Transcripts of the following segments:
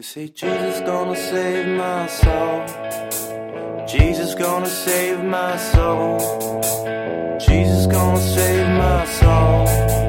They say Jesus gonna save my soul. Jesus gonna save my soul. Jesus gonna save my soul.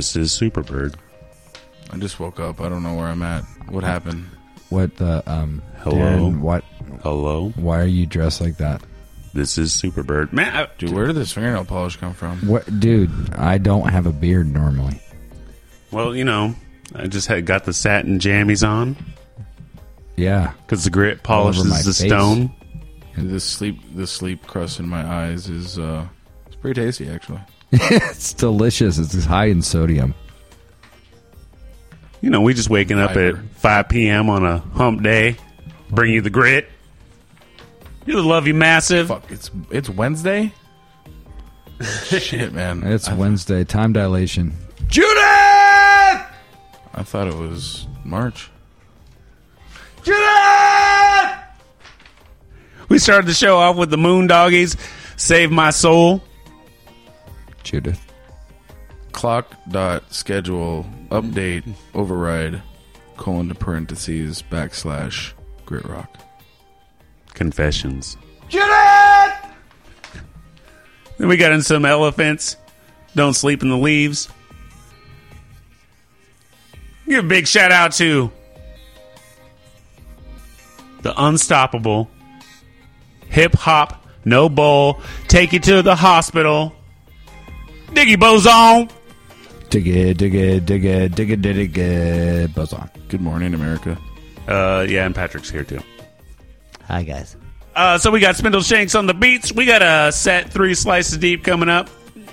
This is Superbird. I just woke up. I don't know where I'm at. What happened? What the um? Hello? Darren, what? Hello. Why are you dressed like that? This is Superbird. Man, I- Dude, where did this fingernail polish come from? What, dude? I don't have a beard normally. well, you know, I just had got the satin jammies on Yeah, because the grit polishes my the face. stone. The sleep, the sleep crust in my eyes is uh, it's pretty tasty actually. it's delicious. It's high in sodium. You know, we just waking up at 5 p.m. on a hump day, bring you the grit. You love you massive. Fuck, it's it's Wednesday. Shit, man. It's I, Wednesday. Time dilation. Judith! I thought it was March. Judith! We started the show off with the Moondoggies, Save My Soul. Judith. Clock dot schedule update override colon to parentheses backslash grit rock. Confessions. Judith! Then we got in some elephants. Don't sleep in the leaves. Give a big shout out to the unstoppable hip hop no bowl. Take you to the hospital. Diggy Boson. Digga, digga, digga, digga, digga, digga, buzz on. Good morning, America. Uh, yeah, and Patrick's here too. Hi, guys. Uh, so we got Spindle Shanks on the beats. We got a set three slices deep coming up.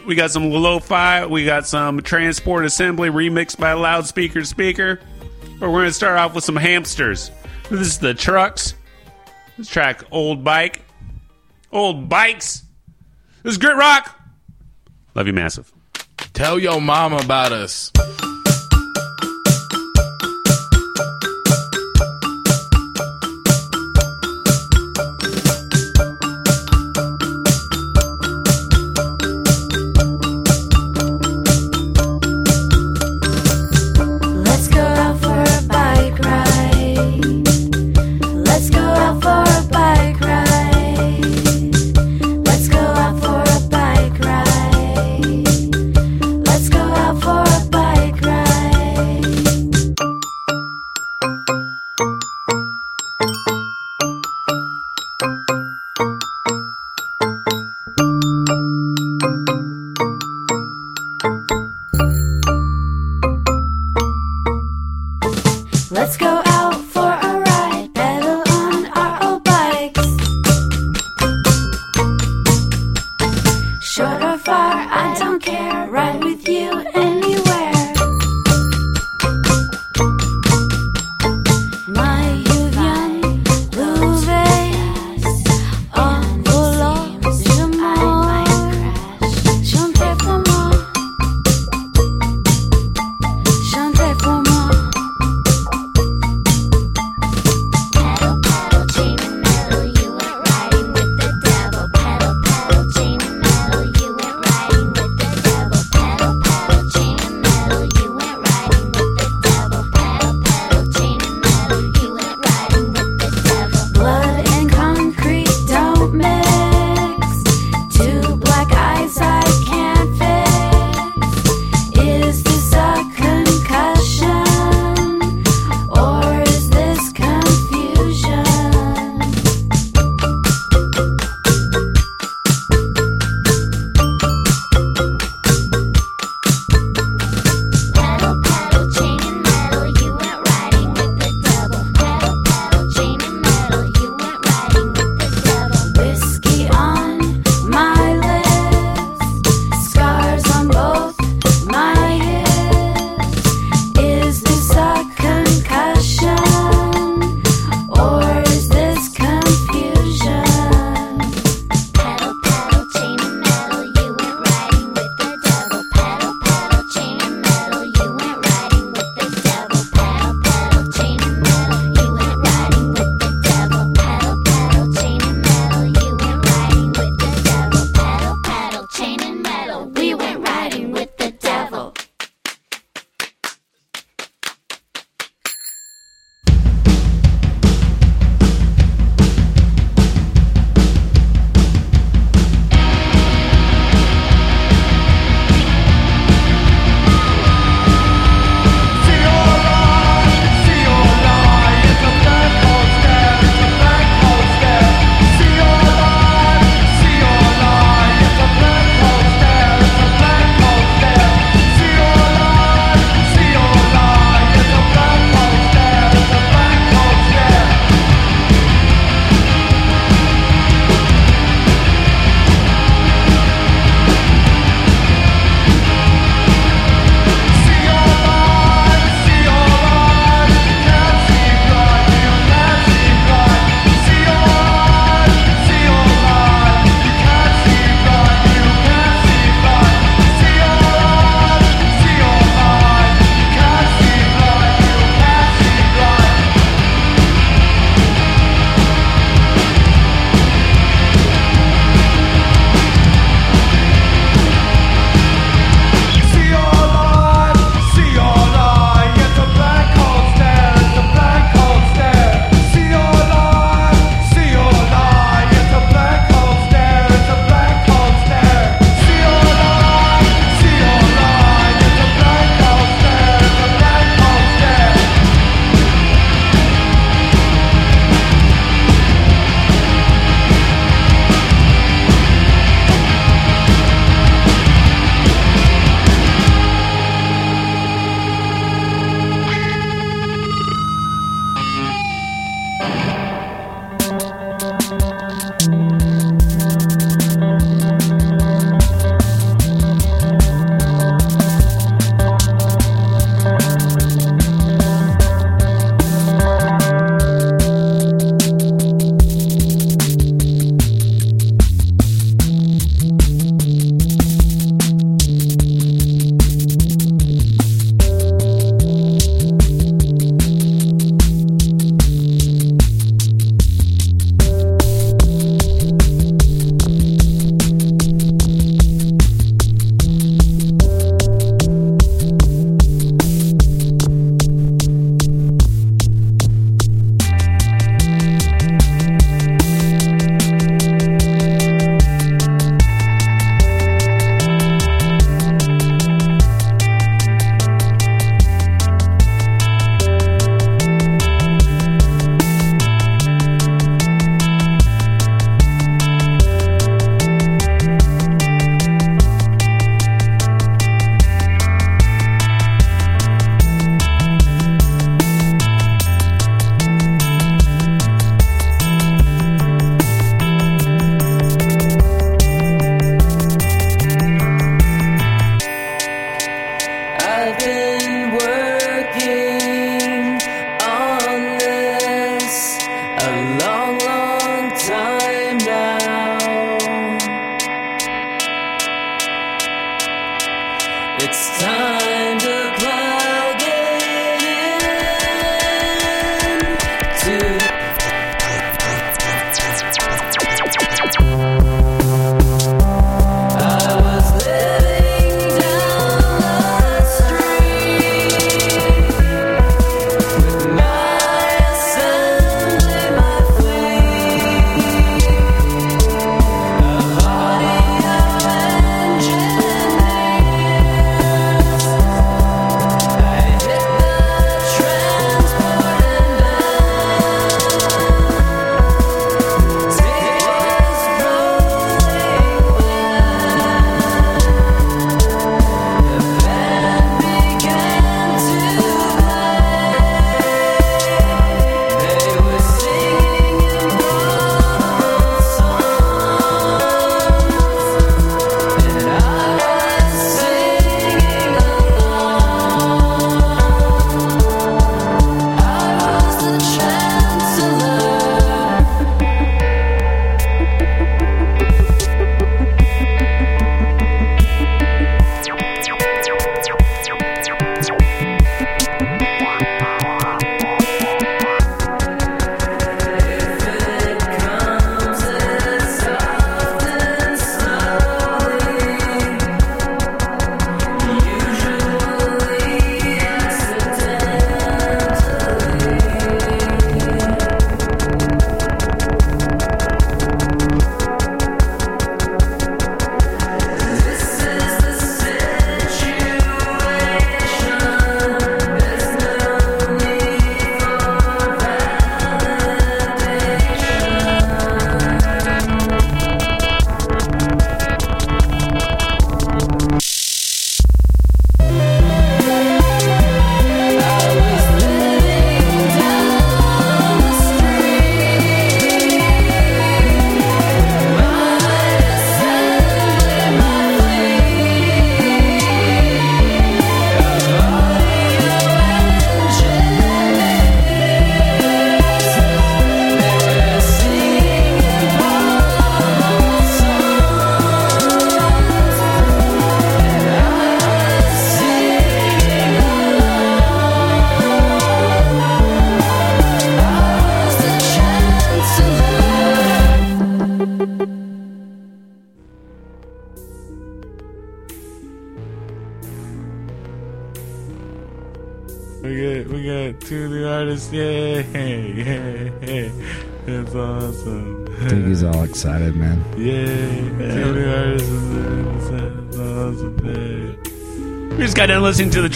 We got some lo-fi. We got some transport assembly remixed by loudspeaker speaker. But we're gonna start off with some hamsters. This is the trucks. This track, old bike, old bikes. This is Grit Rock. Love you, massive. Tell your mom about us.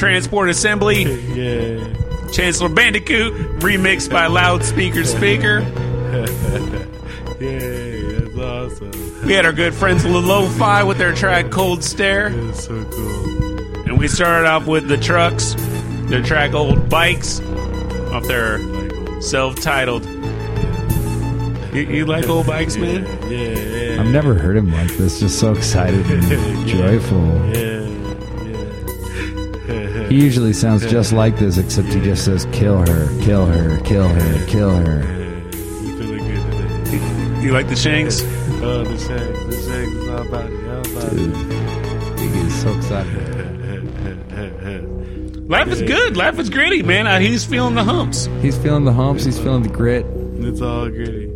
Transport Assembly, Yay! Chancellor Bandicoot, remixed by Loudspeaker Speaker. Yay! That's awesome. We had our good friends Lo-Fi with their track Cold Stare. That's so cool. And we started off with the Trucks, their track Old Bikes, off their self-titled. You, you like old bikes, man? Yeah, yeah. I've never heard him like this. Just so excited and joyful. Yeah, yeah. He usually sounds just like this, except he just says, "Kill her, kill her, kill her, kill her." You feeling good today? You like the Shanks? Oh, the Shanks. The Shanks is all about it. All about Dude, I think he's so excited. Life is good. Life is gritty, man. Uh, he's feeling the humps. He's feeling the humps. He's feeling the grit. It's. All gritty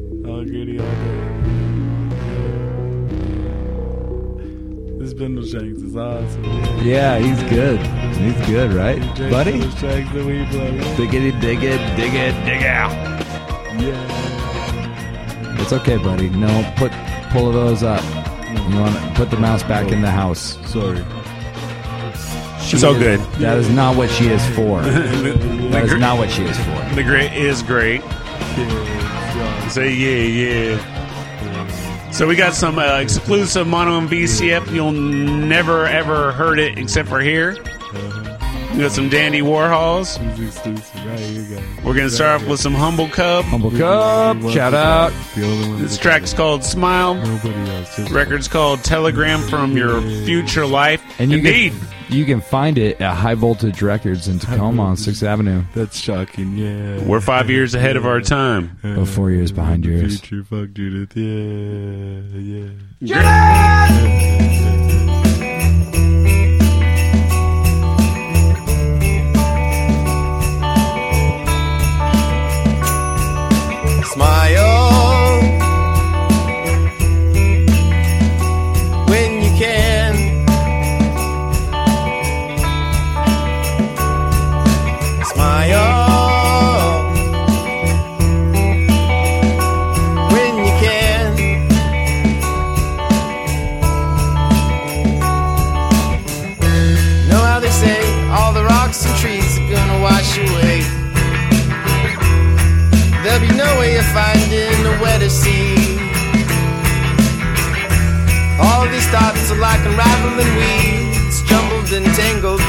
Bindle Shanks is awesome. Yeah, he's good. He's good, right, Jason buddy? The Shanks that we play. Diggity, dig it, dig it, dig out. Yeah. It's okay, buddy. No, put pull those up. You want to put the mouse back in the house. Sorry. So all good. That is not what she is for. the, That is gr- not what she is for. the grit is great. Yeah, Say yeah, yeah. So we got some uh, exclusive mono and VCF. You'll never ever heard it except for here. We got some Dandy Warhols. He's exclusive right here, guys. We're gonna start off with some Humble Cub. Humble Cup, shout out. The only one. This track's called Smile. Nobody else. Just Record's called Telegram from Your Future Life. And you Indeed. can you can find it at High Voltage Records in Tacoma on Sixth Avenue. That's shocking. Yeah. We're five years ahead of our time. Yeah. About four years behind The yours. Future, fuck Judith. Yeah, yeah. thoughts are like unraveling weeds, jumbled and tangled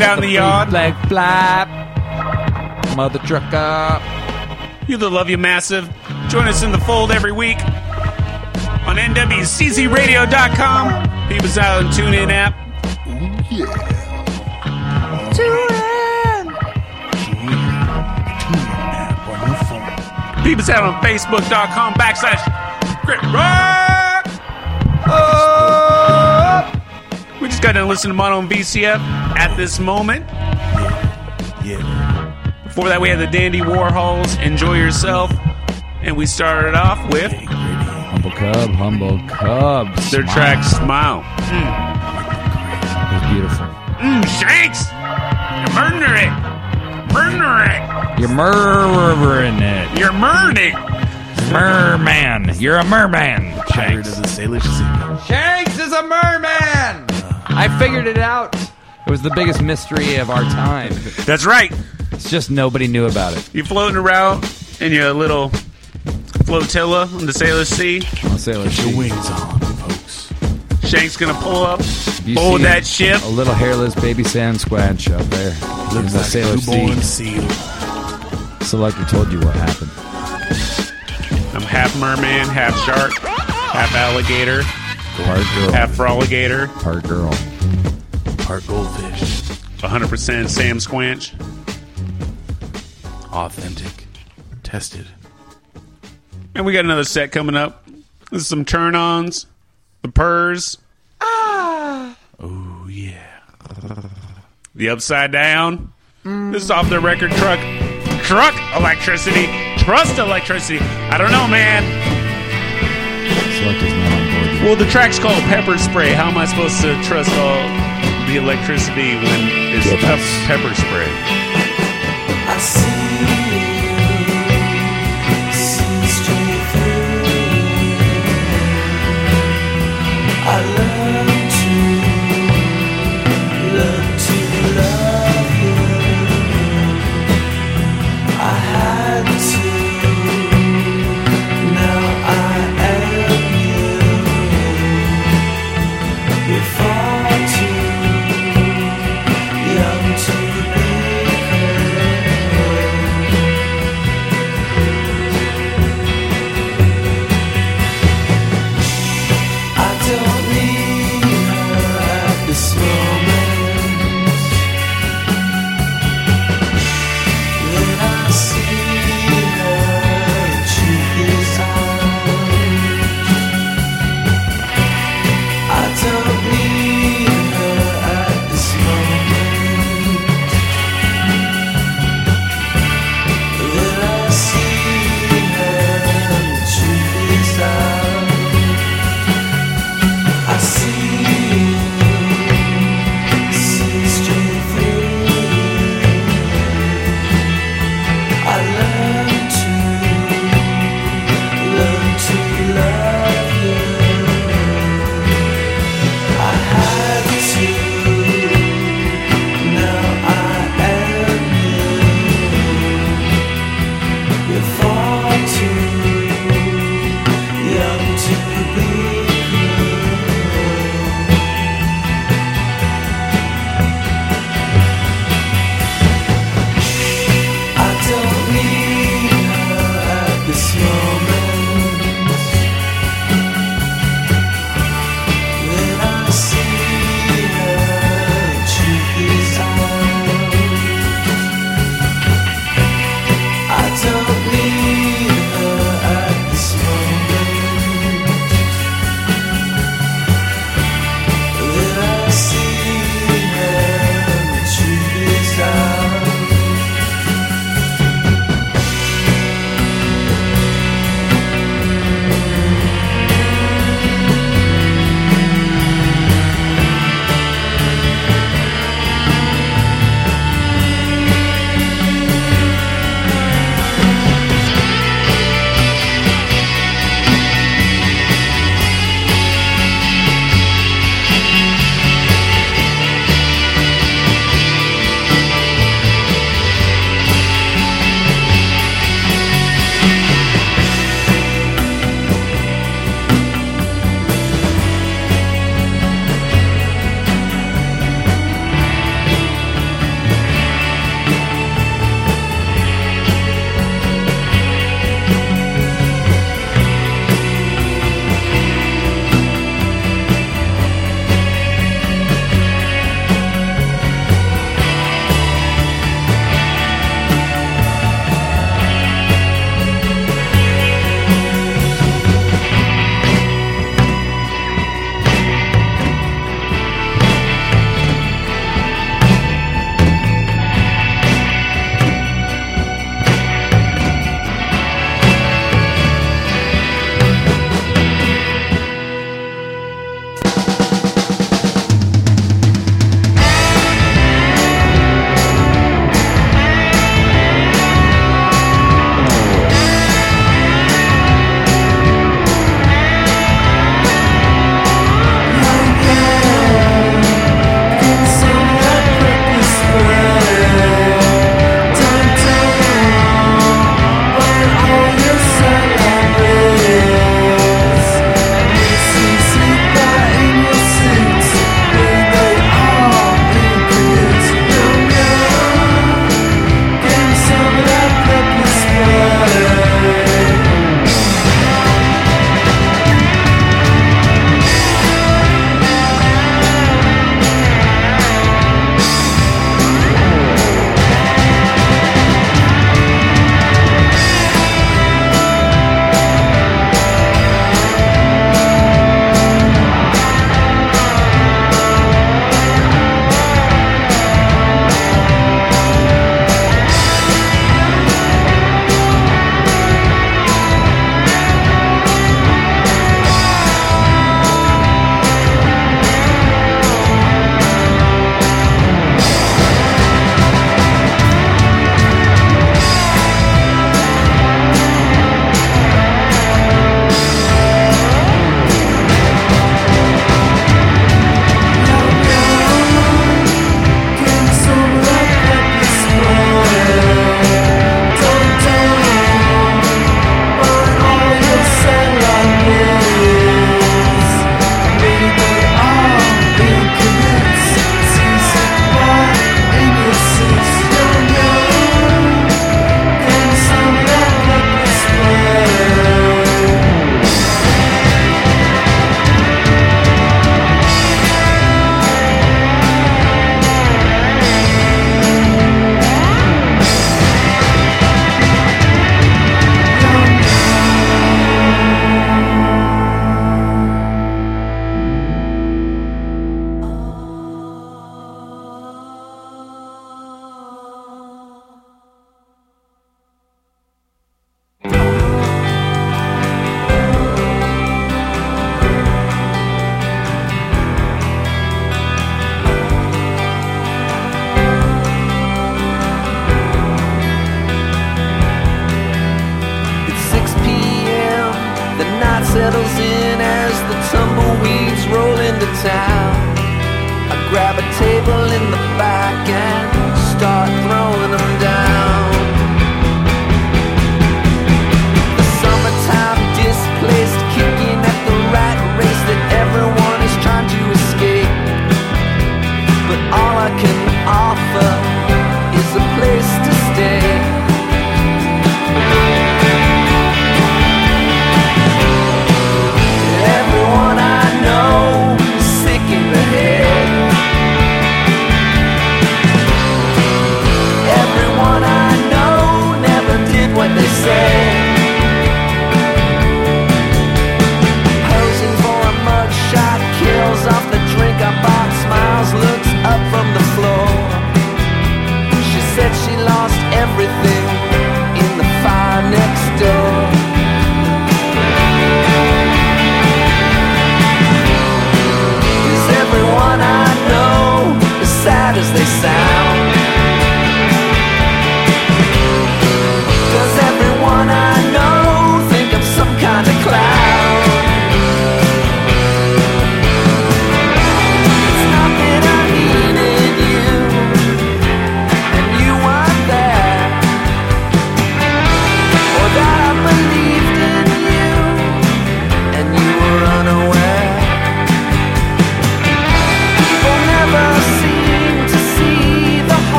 Get out in the yard. Flag flap. Mother trucker. You the love you massive. Join us in the fold every week on NWCZRadio.com. People's Island TuneIn app. People's out on Facebook.com backslash Grit Rock. We just got to listen to Mono in VCF at this moment. Yeah. Before that, we had the Dandy Warhols, Enjoy Yourself. And we started off with Humble Cub, Humble Cubs. their track Smile. It was beautiful. Mmm, Shanks! You're murdering it! Murdering it! You're murdering it. You're murdering Merman. You're a merman. Pirate of the Salish Sea. Shanks is a merman. I figured it out. It was the biggest mystery of our time. That's right. It's just nobody knew about it. You're floating around in your little flotilla on the Sailor Sea. I'll say let's Your wings on, folks. Shank's gonna pull up, You board see that ship. A little hairless baby sand squanch up there. in the like Sailor a newborn Sea. seal. Selector told you what happened. I'm half merman, half shark, half alligator, Part girl. half froligator, Part girl. Part goldfish. 100% Sam Squanch. Authentic. Tested. And we got another set coming up. This is some turn ons, the purrs, Ah! Oh, yeah. the upside down. This is off their record truck. Truck electricity. Trust electricity. I don't know, man. Selector's not on board. Well, the track's called Pepper Spray. How am I supposed to trust all the electricity when it's Yeah, pep- pepper spray?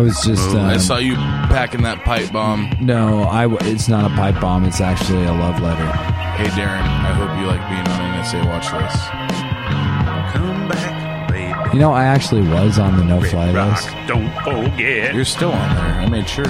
I was just. I Um, saw you packing that pipe bomb. no, I. w- It's not a pipe bomb. It's actually a love letter. Hey, Darren, I hope you like being on NSA watch list. Come back, baby. You know, I actually was on the no fly list. don't forget. You're still on there. I made sure.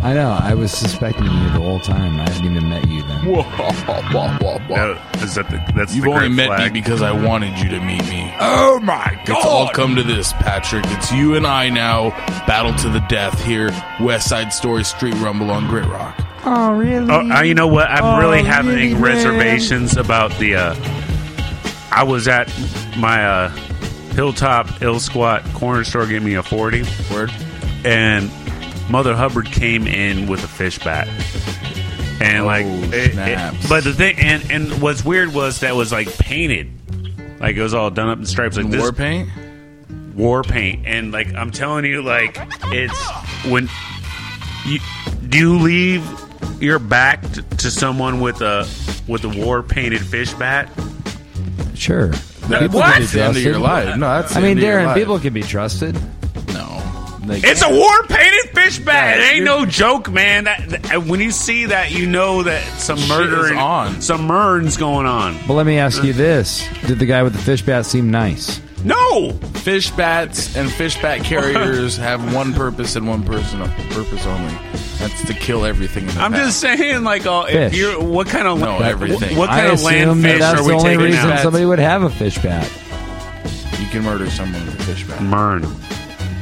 I know. I was suspecting you the whole time. I hadn't even met you then. Whoa, whoa, whoa, whoa. That- is that the, that's You've the only met flag. me because I wanted you to meet me. Oh my god! It's all come to this, Patrick. It's you and I now, battle to the death here, West Side Story Street Rumble on Grit Rock. Oh, really? Oh, uh, you know what? I'm Oh, really having really, man? reservations about the. Uh, I was at my uh, Hilltop Ill Squat corner store getting me a 40, Word. and Mother Hubbard came in with a fish bat. And Oh, like, it- it- but the thing, and and what's weird was that was like painted, like it was all done up in stripes, like this War paint. war paint and like i'm telling you like it's when you do you leave your back t- to someone with a with a war painted fish bat Sure. People What? can be the end of your life. No, that's. I mean, end of your Darren, life. people can be trusted. No, they it's a can't. war painted fish bat Yeah, it ain't no joke man that, that- when you see that you know that some Shit murder is on. some murder's going on But let me ask you this: Did the guy with the fish bat seem nice? no Fish bats and fish bat carriers have one purpose and one person purpose only. That's to kill everything in the i'm path. just saying like uh, if Fish. you're what kind of No, everything. what I kind of land assume that fish that's are the we only taking reason out somebody would have a fish bat. You can murder someone with a fish bat. mern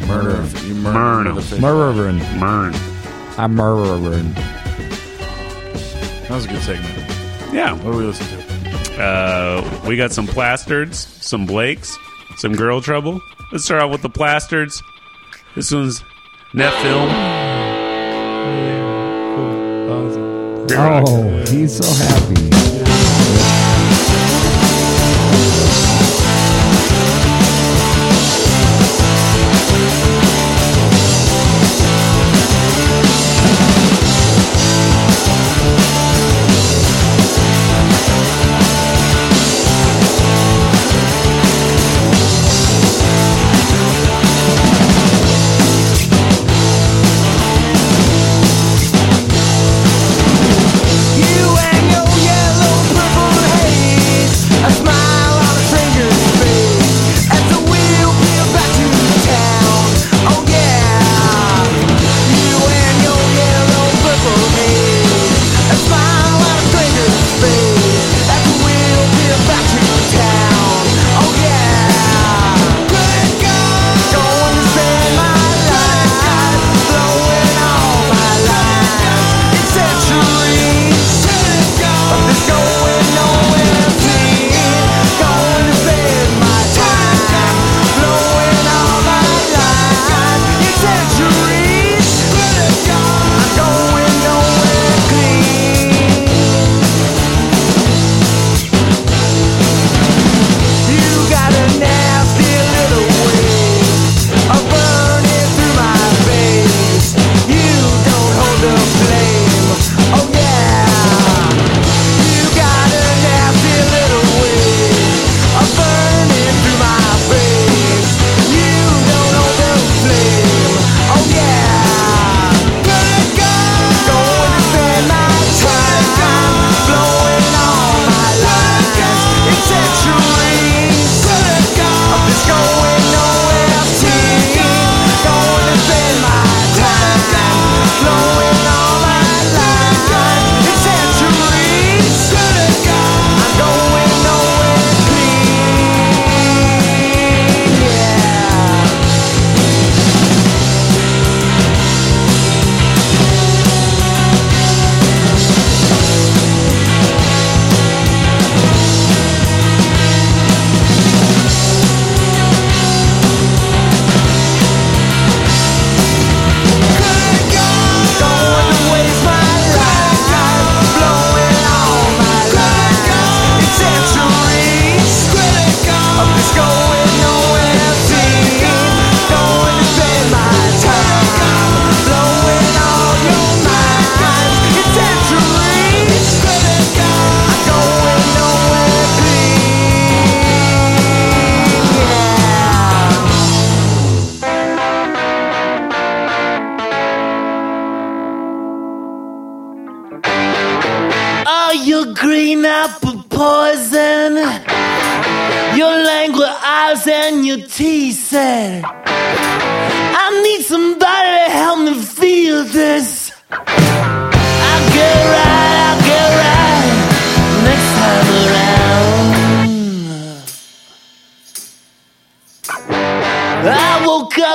Murder. You murder Murder. with a fish Murdering. mern I'm murdering. That was a good segment. yeah What do we listen to? Uh, we got some plasters, some Blakes, some girl trouble. Let's start out with the plasters. This one's net film. Oh, he's so happy.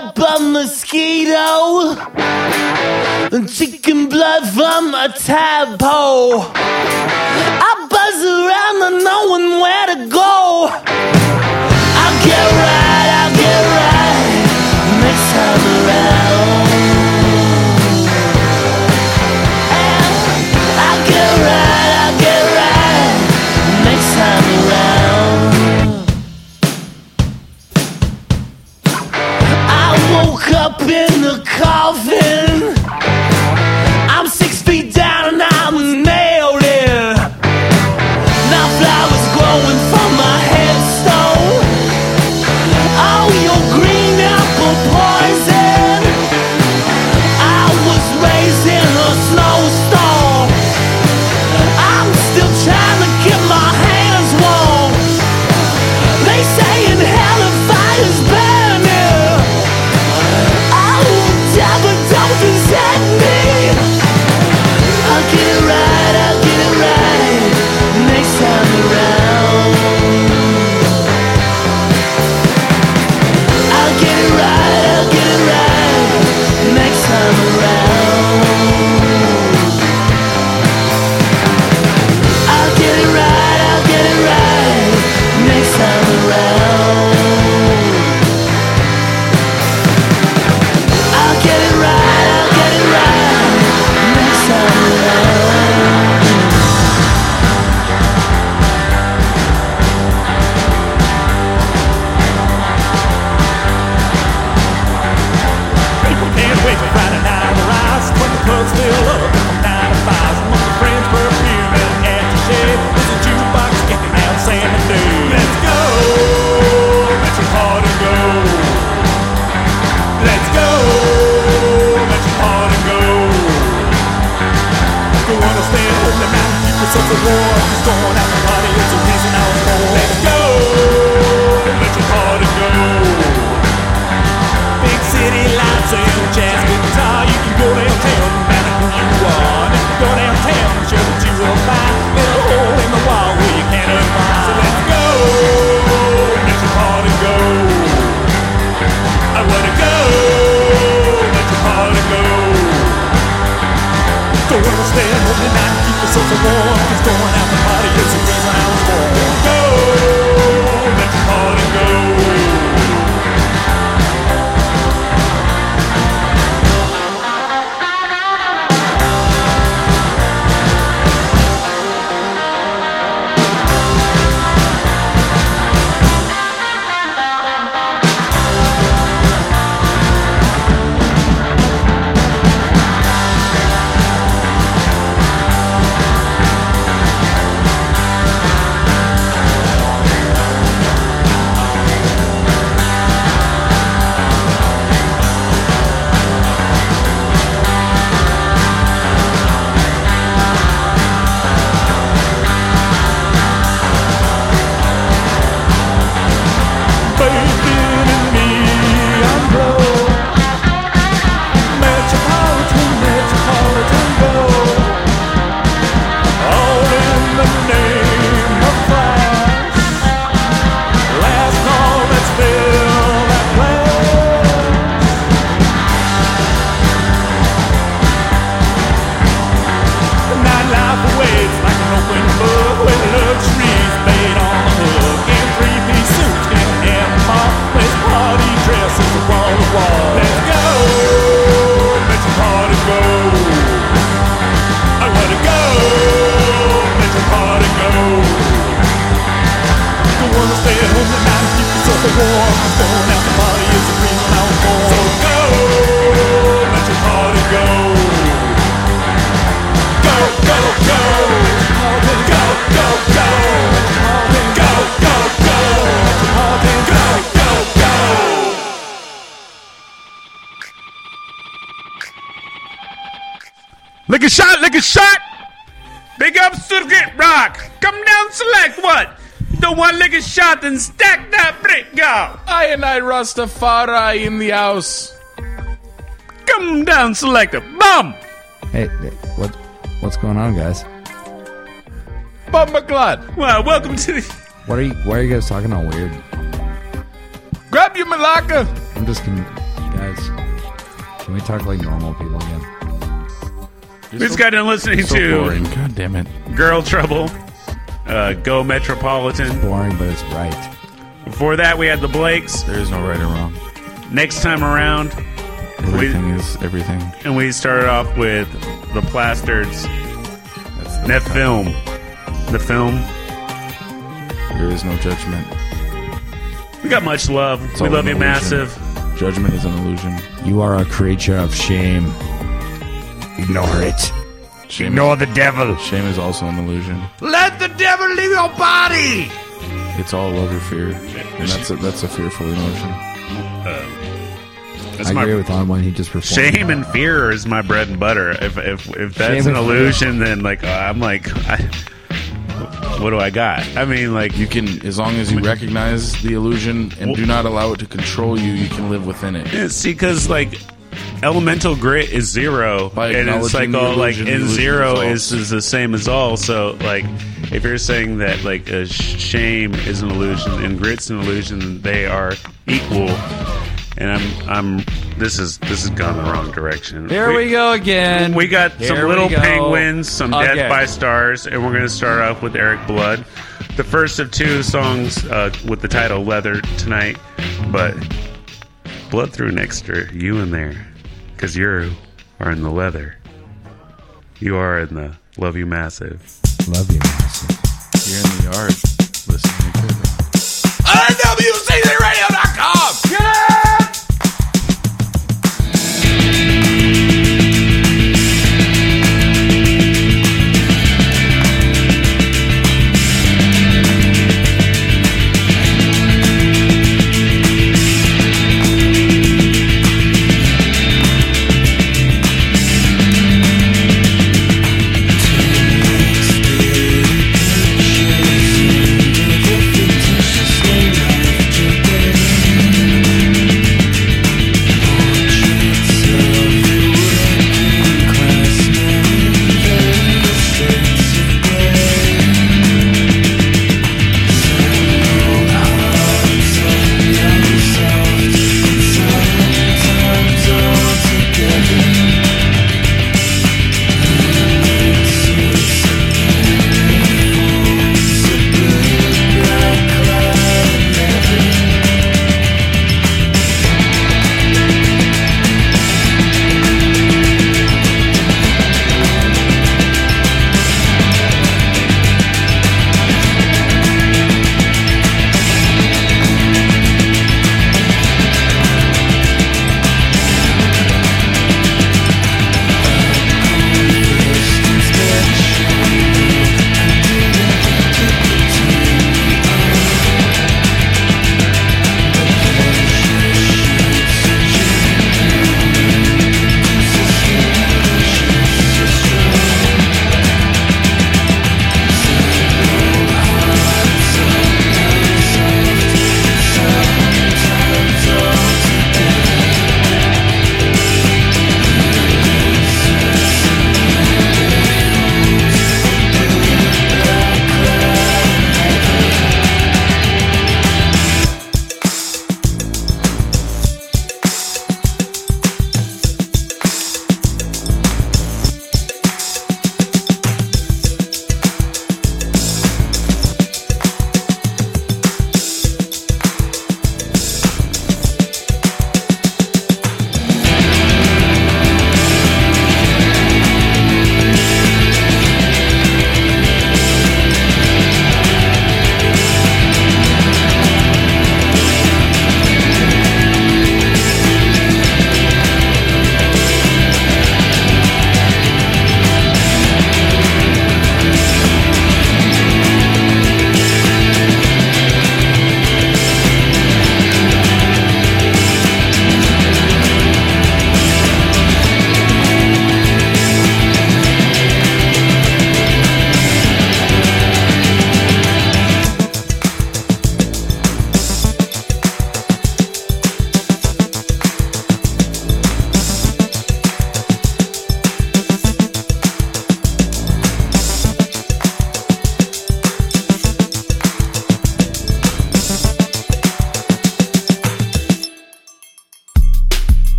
up a mosquito than chicken blood from a tadpole. I buzz around and knowing where to go. I get right. up in the coffin. So the war, is going out. the lick a shot, then stack that brick, go. I and I Rastafari in the house. Come down, selector. Bum. Hey, hey, what what's going on, guys? Bob McLeod. Well, welcome to the. What are you? Why are you guys talking all weird? Grab your malacca. I'm just con- guys. Can we talk like normal people again? We just got done listening So to boring. God damn it. Girl Trouble, uh, Go Metropolitan. Boring, but it's right. Before that, we had the Blakes. There is no right or wrong. Next time around, Everything is everything. and we started off with the Plastards. That's the That film. The film. There is no judgment. We got much love. It's we love you illusion. massive. Judgment is an illusion. You are a creature of shame. Ignore it. Shame Ignore the devil. Shame is also an illusion. Let the devil leave your body. It's all love or fear, and that's a, that's a fearful emotion. That's I my agree with on when he just performed. shame and fear is my bread and butter. If if if that's Shame an and fear. illusion, then like uh, I'm like, I, what do I got? I mean, like You can, as long as you recognize the illusion and do not allow it to control you, you can live within it. Yeah, see, because like elemental grit is zero, By and it's like acknowledging all like illusion, the and illusion zero is, is the same as all. So like, if you're saying that like a shame is an illusion and grit's an illusion, they are equal. And I'm I'm this is this has gone the wrong direction. Here we go again. We got some Here we little go. penguins, some death by stars, and we're going to start off with Erik Blood, the first of two songs uh, with the title "Leather" tonight. But Blood threw an extra you in there because you are in the leather. You are in the love you massive. Love you, massive. You're in the yard listening to it. NWCZRadio.com!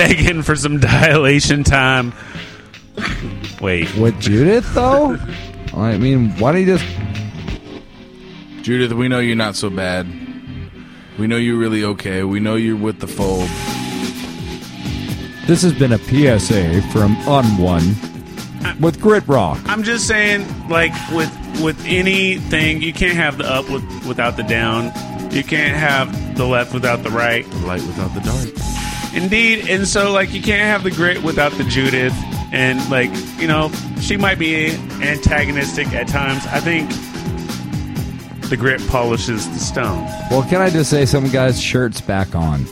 Begging for some dilation time. Wait. With Judith, though? I mean, why don't you just. Judith, we know you're not so bad. We know you're really okay. We know you're with the fold. This has been a PSA from Unone with Grit Rock. I'm just saying, like with with anything, you can't have the up with, without the down. You can't have the left without the right. The light without the dark. Indeed, and so like you can't have the grit without the Judith, and like you know she might be antagonistic at times. I think the grit polishes the stone. Well, can I just say some guys' shirts back on?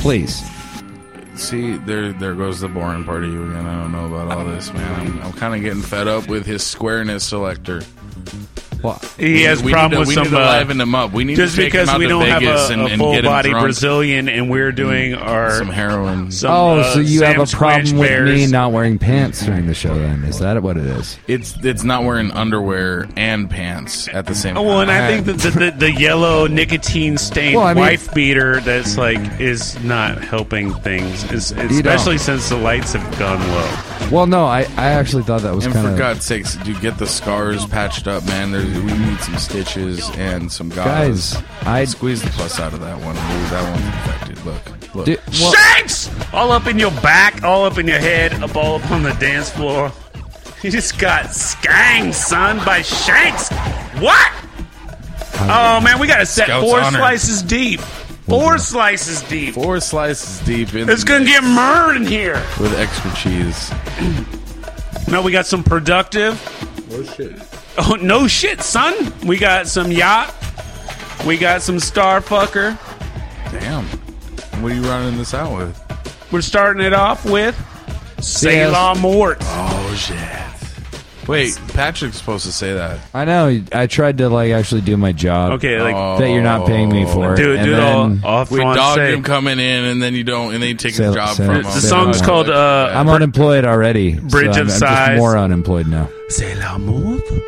Please. See, there there goes the boring part of you again. I don't know about all this, man. I'm, I'm kind of getting fed up with his squareness selector. Well, He has we problem need to, with we some need to uh, liven him up. We need just to take because him out we to don't Vegas have a, and, a and full get him body drunk. Brazilian, and we're doing our some heroin. Some, oh, uh, so you have a problem with Bears. me not wearing pants during the show? Then is that what it is? It's it's not wearing underwear and pants at the same Oh, time. well, and I think that the, the, the yellow nicotine stained Well, I mean- wife beater that's like is not helping things, is, especially since the lights have gone low. Well, no, I, I actually thought that was and kind for God's sakes, dude, get the scars patched up, man. There's, we need some stitches and some gauze. Guys, I- squeeze the pus out of that one. Ooh, that one's infected. Look, look. Dude, well- Shanks! All up in your back, all up in your head, up all up on the dance floor. You just got skanged, son, by Shanks. What? Oh man, we got to set Scout's four honor. slices deep. Four slices deep. Four slices deep. In It's gonna get murdered in here. with extra cheese. No, we got some productive. Oh shit! Oh no shit, son. We got some yacht. We got some Starfucker. Damn. What are you running this out with? We're starting it off with Sailor Mort. Oh shit. Wait, Patrick's supposed to say that. I know. I tried to like actually do my job. Okay, like that you're not paying me for. Do it, and do it all, then all We on dogged say. him coming in, and then you don't, and then you take Say- his job say- from him. The say- song's called uh, I'm unemployed already. so Bridge I'm, of I'm Sighs. just more unemployed now. Sailor Mort. You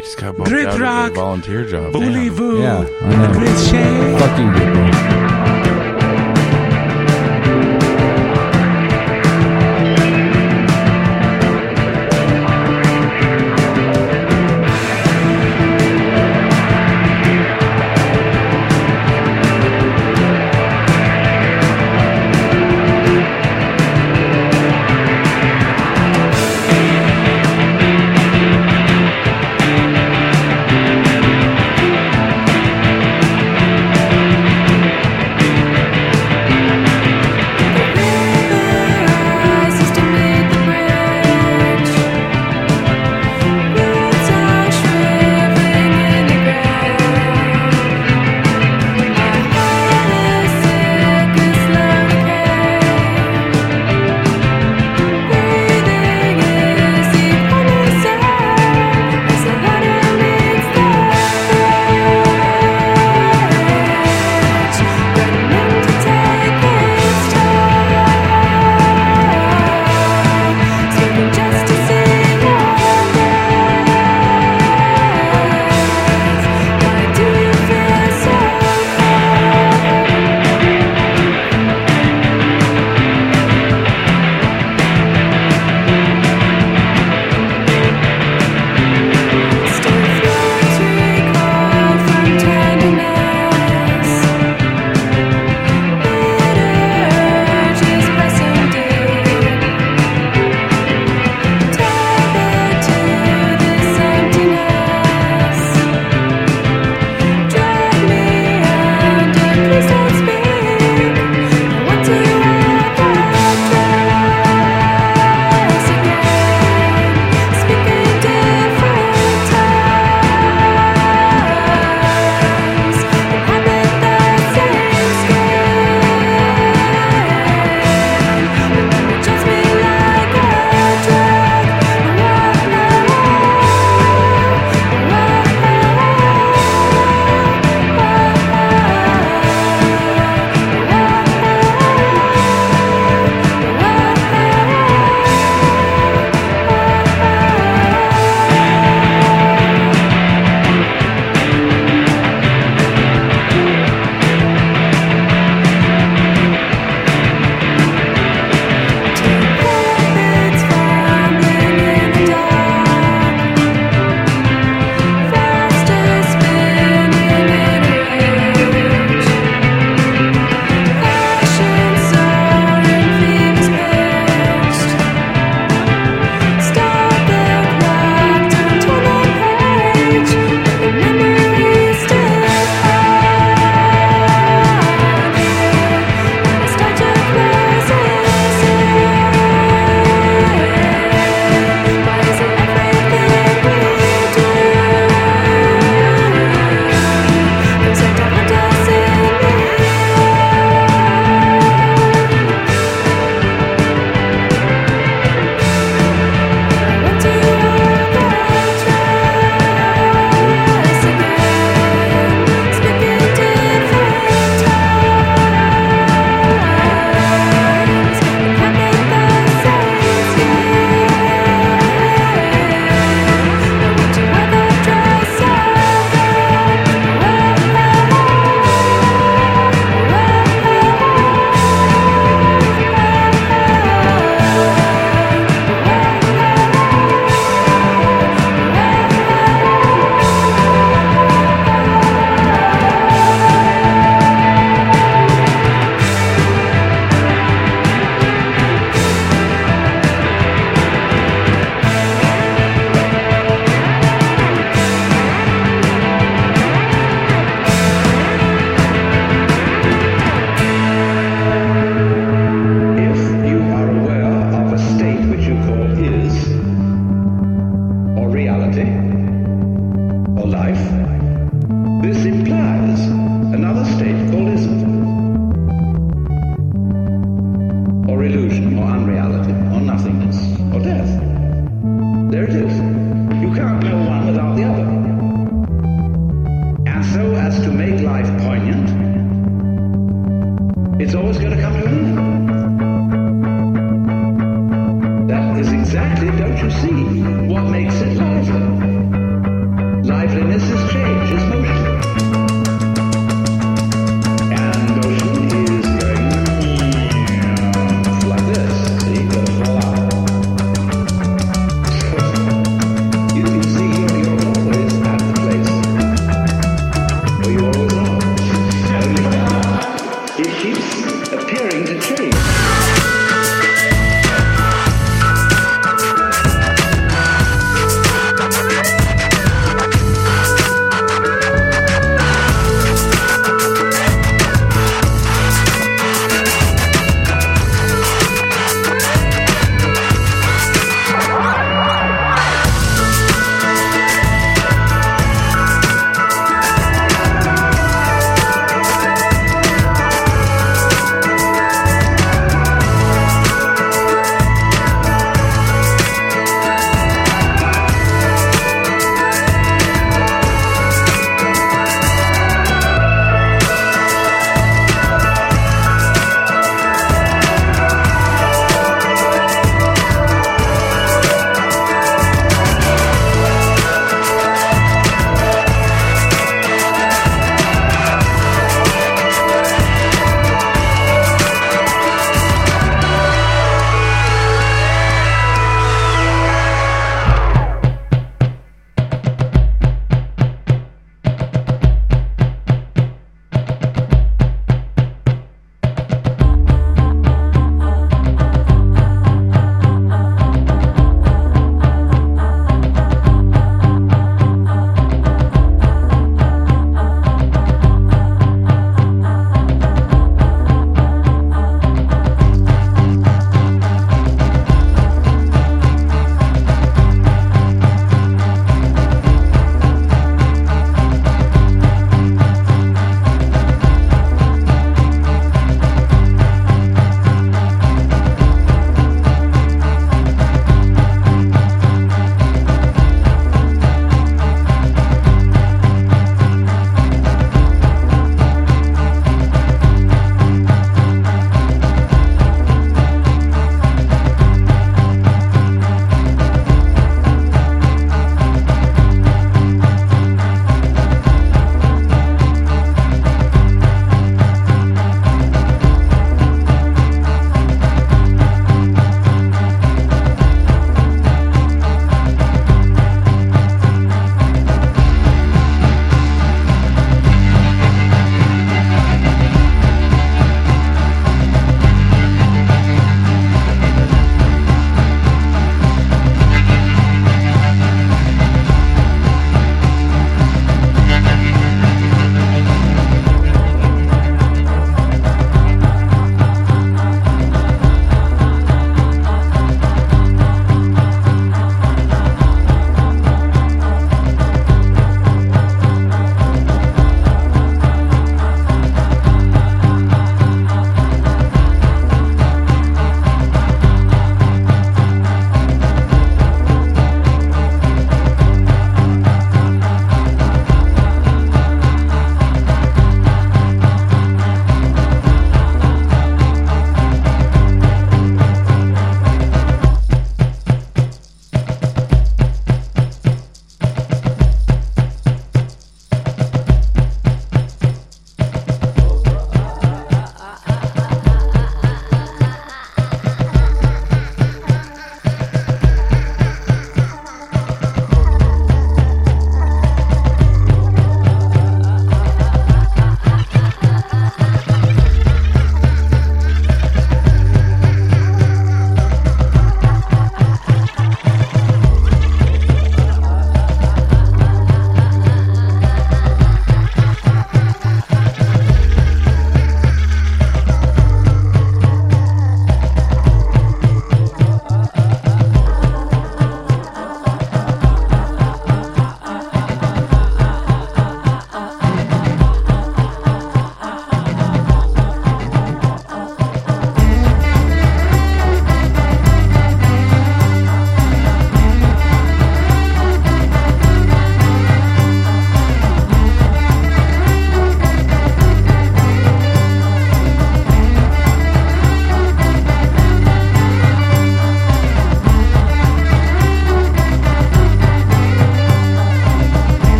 just got bumped Grid out rock. of volunteer job. Damn. Voulez-vous? Yeah, I know. Grid shade. Fuck you, good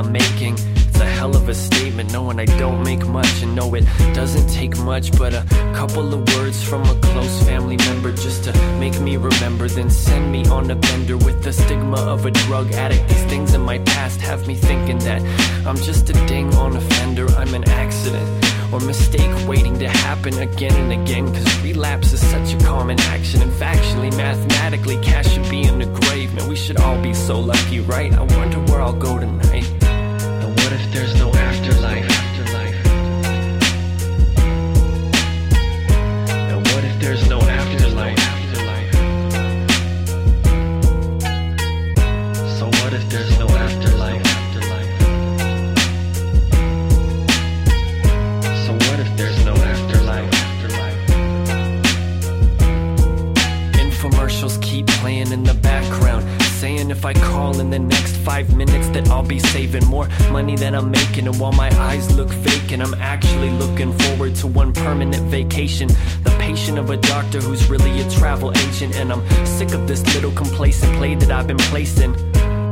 I'm making. It's a hell of a statement, knowing I don't make much and know it doesn't take much but a couple of words from a close family member just to make me remember. Then send me on a bender with the stigma of a drug addict. These things in my past have me thinking that I'm just a ding on a fender, I'm an accident or mistake waiting to happen again and again. Cause relapse is such a common action. And factually, mathematically, cash should be in the grave. Man, we should all be so lucky, right? I wonder where I'll go tonight. If there's no? Afterlife. Money than I'm making. And while my eyes look vacant, I'm actually looking forward to one permanent vacation. The patient of a doctor who's really a travel agent. And I'm sick of this little complacent play that I've been placed in.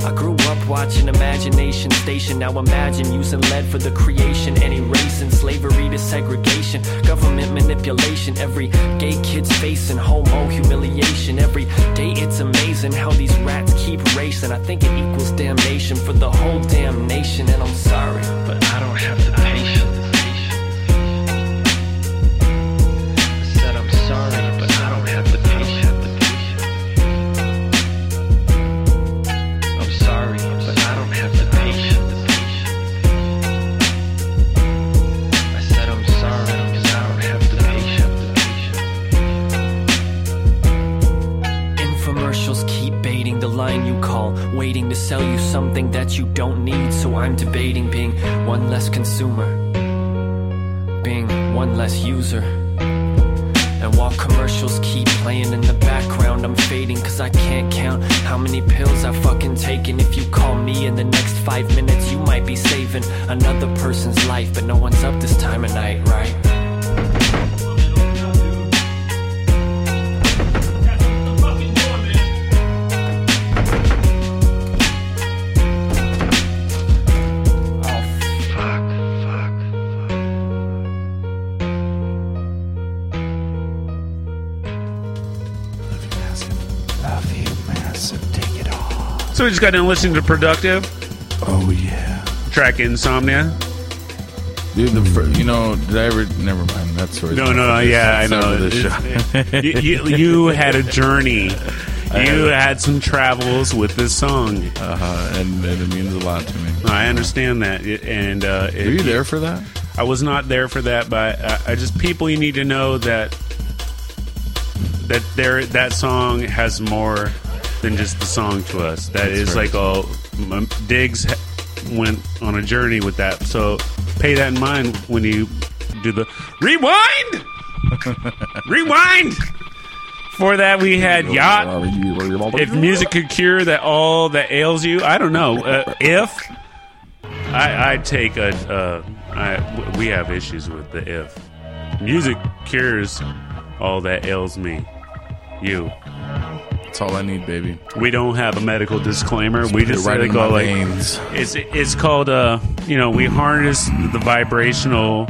I grew up watching Imagination Station. Now imagine using lead for the creation and erasing slavery to segregation, government manipulation. Every gay kid's facing homo humiliation. Every day it's amazing how these rats keep racing. I think it equals damnation for the whole damn nation. And I'm sorry, but user. Just got done listening to Productive. Oh yeah. Track Insomnia. Dude, the fir- you know, did I ever? Never mind. That story. No, no, no. Yeah, I know. you, you, you had a journey. You had- some travels with this song. Uh-huh, and, and it means a lot to me. I understand that. It- And uh, Were you there for that? I was not there for that, but I, I just people you need to know that that there that song has more than just the song to us. That That's is right. like a m- Diggs went on a journey with that. So pay that in mind when you do the rewind. rewind. For that, we had yacht. If music could cure that all that ails you, I don't know. Uh, if I, I take a, uh, I, we have issues with the if music cures all that ails me, you. That's all I need, baby. We don't have a medical disclaimer. we just right in go my like veins. it's it's called uh you know we harness the vibrational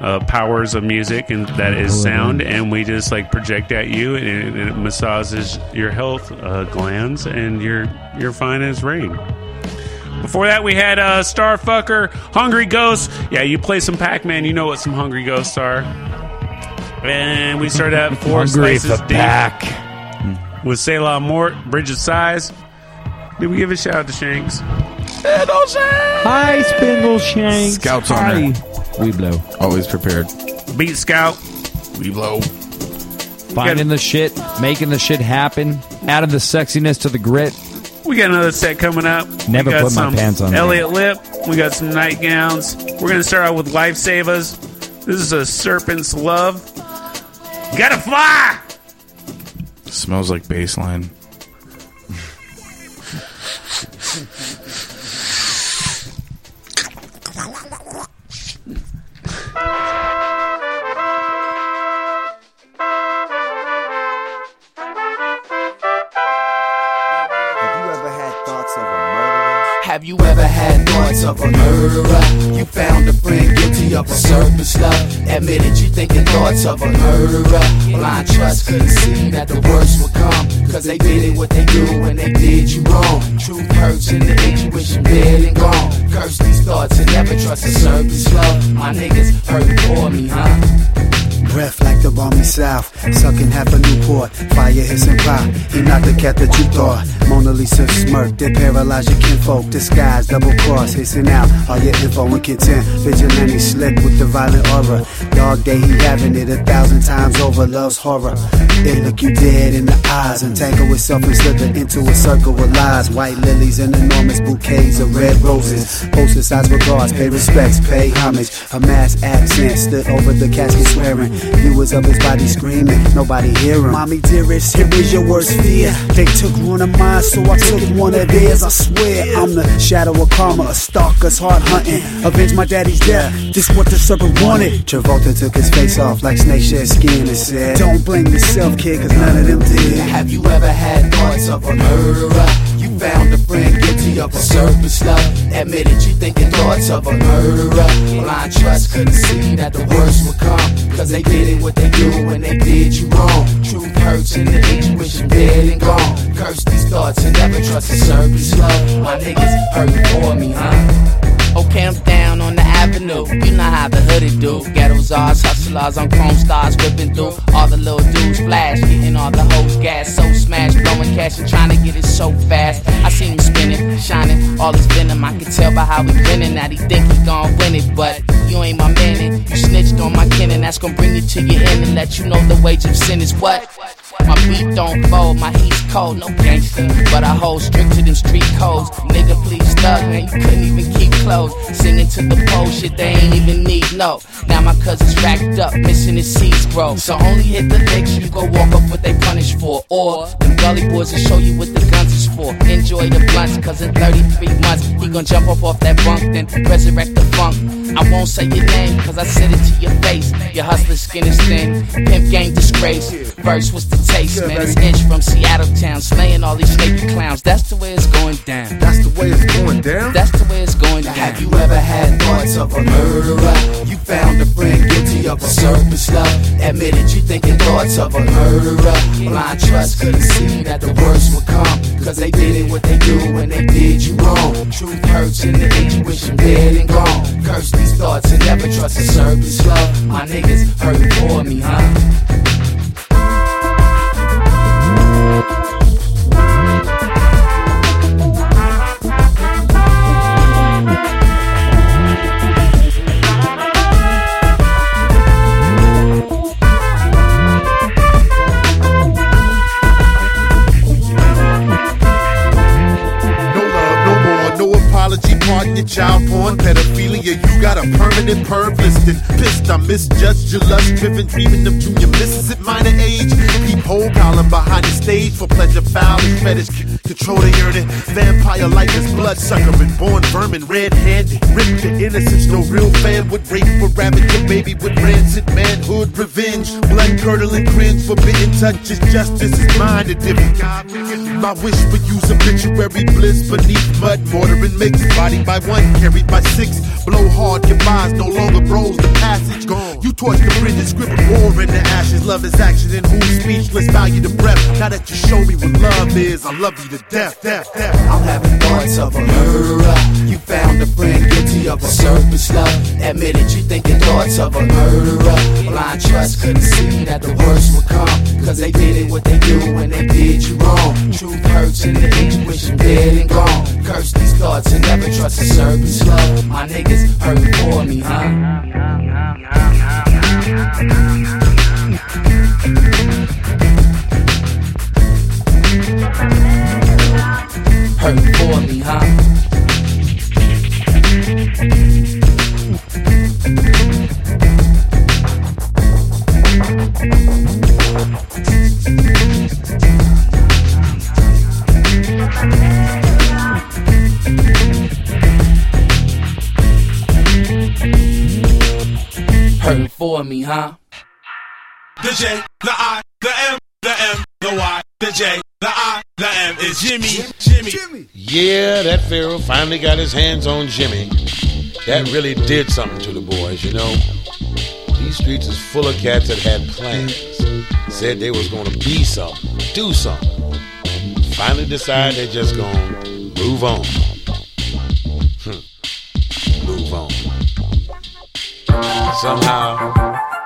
uh, powers of music and that is sound and we just like project at you and it, and it massages your health uh, glands and you're you're fine as rain. Before that, we had uh, Starfucker, Hungry Ghost. Yeah, you play some Pac Man, you know what some Hungry Ghosts are. And we started at four Hungry slices for deep Pac. With Selah Mort, Bridge of Sighs. Did we give a shout out to Shanks? Hi, Spindle Shanks. Scouts on Hi. her. We blow. Always prepared. Beat Scout. We blow. Finding the shit, making the shit happen, adding the sexiness to the grit. We got another set coming up. Never put my pants on. Elliot Lip. We got some nightgowns. We're gonna start out with Lifesavers. This is a Serpent's Love. Gotta fly. Smells like baseline. Surface love. Admitted you thinking thoughts of a murderer. Blind trust couldn't see that the worst would come. Cause they did what they do when they did you wrong. Truth hurts and the intuition dead and gone. Curse these thoughts and never trust a surface love. My niggas hurt for me, huh? Breath like the balmy south, sucking half a Newport. Fire hissing pop, he not the cat that you thought. Mona Lisa smirk, they paralyze your kinfolk. Disguise, double cross, hissing out all your info and content. Vigilante slick with the violent aura. Dog day, he having it a thousand times over. Loves horror. It look you dead in the eyes, entangle itself and slither into a circle of lies. White lilies and enormous bouquets of red roses. Poster size regards, pay respects, pay homage. A mass accent stood over the casket swearing. Viewers of his body screaming, nobody hear him. Mommy dearest, here is your worst fear. They took one of mine, so I took one of theirs. I swear, I'm the shadow of karma, a stalker's heart hunting. Avenge my daddy's death. This what the serpent wanted. Travolta took his face off like snake shed skin and said, Don't blame yourself, kid, cause none of them did. Have you ever had thoughts of a murderer? Found a friend guilty of a surface love. Admitted you thinking thoughts of a murderer. Blind trust couldn't see that the worst would come. Cause they did what they do when they did you wrong. Truth hurts and the intuition dead and gone. Curse these thoughts and never trust a surface love. My niggas hurting for me, huh? Oh, okay, I'm down on avenue. You know how the hooded do. Ghetto czars, hustlers on chrome stars, whipping through. All the little dudes flash, getting all the hoes gas. So smash, blowing cash and trying to get it so fast. I seen him spinning, shining, all his venom. I can tell by how he grinning that he think he gon' win it. But you ain't my man, and you snitched on my kin, and that's gon' bring you to your end and let you know the wage of sin is what? My beat don't fold, my heat's cold, no gangster. But I hold strict to them street codes. Nigga, please thug, man, you couldn't even keep close. Singing to the pole, shit, they ain't even need no. Now my cousin's racked up, missing his seeds grow. So only hit the licks, you go walk up what they punish for. Or them gully boys will show you what the guns is for. Enjoy the blunts, cause in 33 months, he gon' jump up off that bunk, then resurrect the funk. I won't say your name, cause I said it to your face. Your hustler skin is thin, pimp game disgrace. Verse was the taste, man. It's inch from Seattle town, slaying all these snaky clowns. That's the way it's going down. That's the way it's going down. That's the way it's going down. Have you ever had thoughts of a murderer? You found a friend guilty of a surface love. Admitted you thinking thoughts of a murderer. Blind trust couldn't see that the worst would come. Cause they did it what they do when they did you wrong. Truth hurts and the intuition dead and gone. Curse these thoughts and never trust a surface love. My niggas hurting for me, huh? Got a permanent perv listed. Pissed, I misjudged your lust driven, dreaming of junior misses at minor age. Peephole column behind the stage for pleasure, foul and fetish. Control the yearning. Vampire like this bloodsucker and born vermin, red handed. Ripped to innocence, no real fan would rape or ravage your baby with rancid manhood revenge. Blood curdling cringe, forbidden touch is justice is mine. A different my wish for you's obituary bliss beneath mud, mortar and mix. Body by one, carried by six. Blow hard, your minds no longer bros the passage. Gone. You torch the bridges, scribble war in the ashes. Love is action and who's speechless, value the breath. Now that you show me what love is, I love you to death, death, death. I'm having thoughts of a murderer. You found a friend guilty of a surface love. Admitted you thinking thoughts of a murderer. Blind trust couldn't see that the worst would come. Cause they did it what they do when they did you wrong. Truth hurts and the intuition dead and gone. Curse these thoughts and never trust a surface love. My niggas hurting for me, huh? Hurting for me, huh? Hurting for me, huh? The J, the I, the M, the M, the Y, the J, the I, the M is Jimmy, Jimmy. Yeah, that Pharaoh finally got his hands on Jimmy. that really did something to the boys, you know. These streets is full of cats that had plans. Said they was gonna be something, do something. Finally decide they just gonna move on. Hmm. Move on. Somehow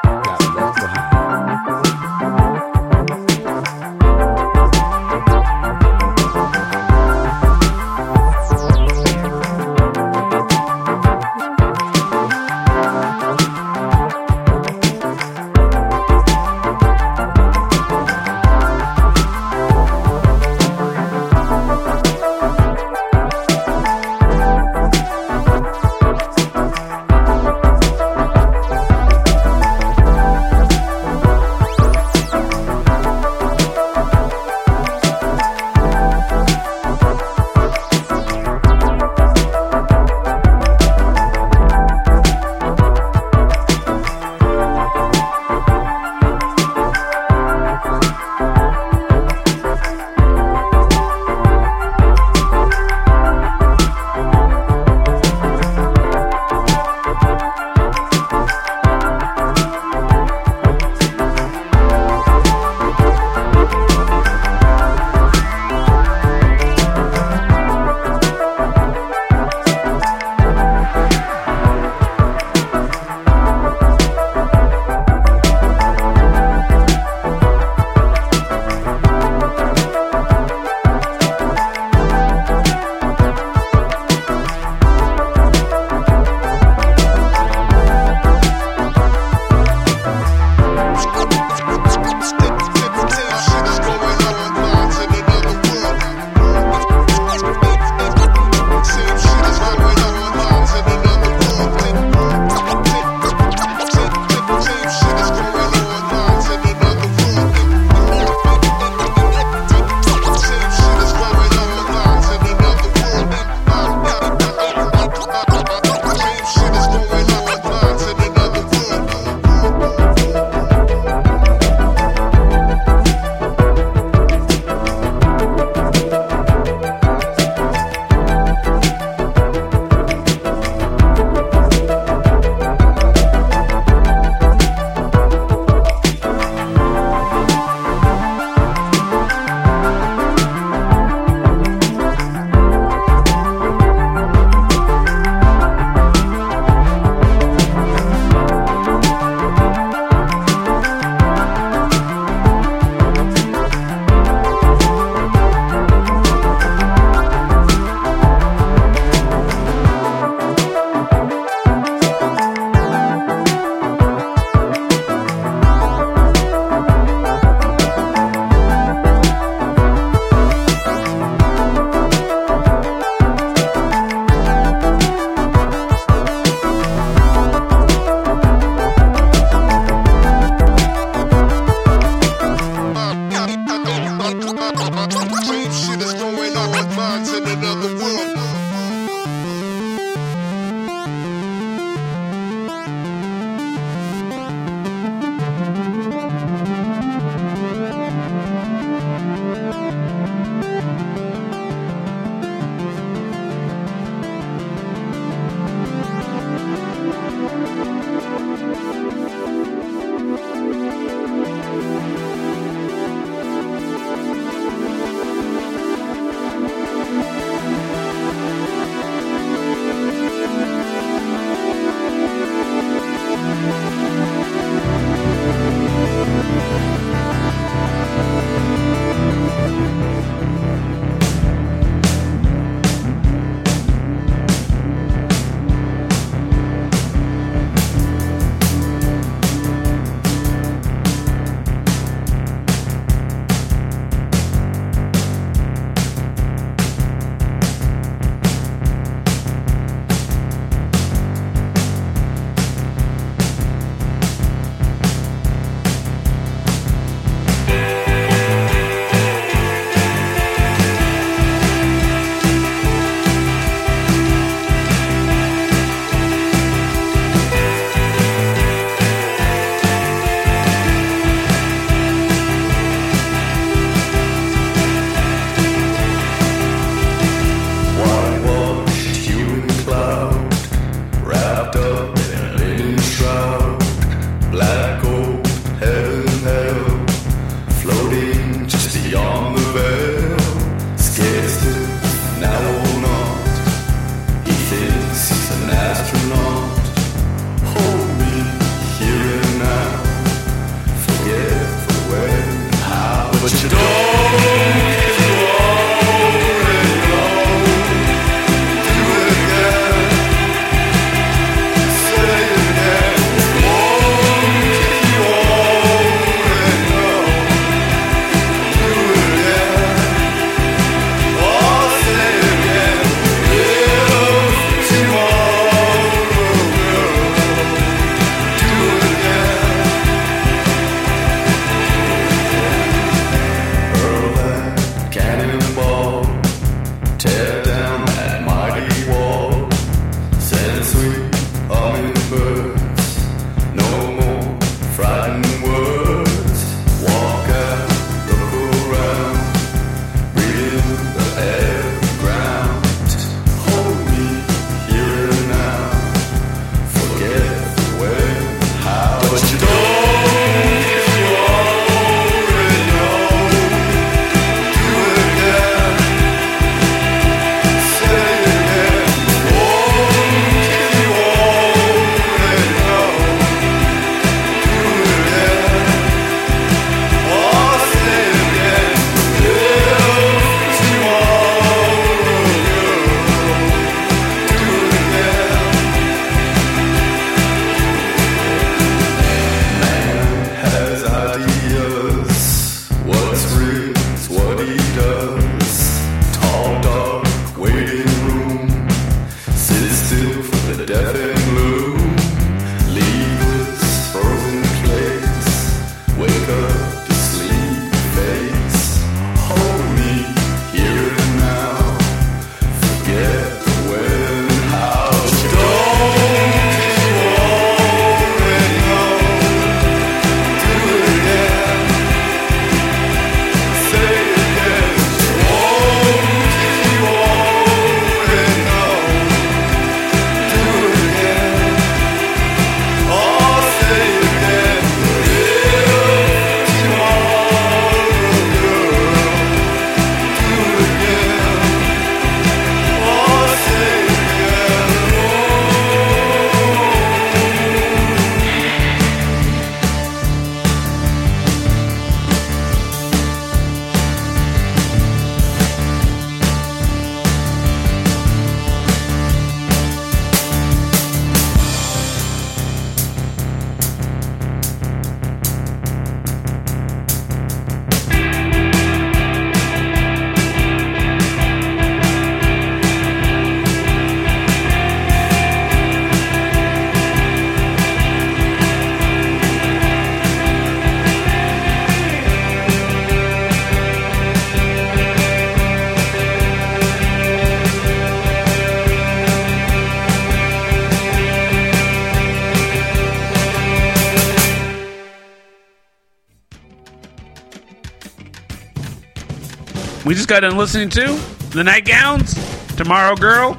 we just got done listening to the Nightgowns, Tomorrow Girl.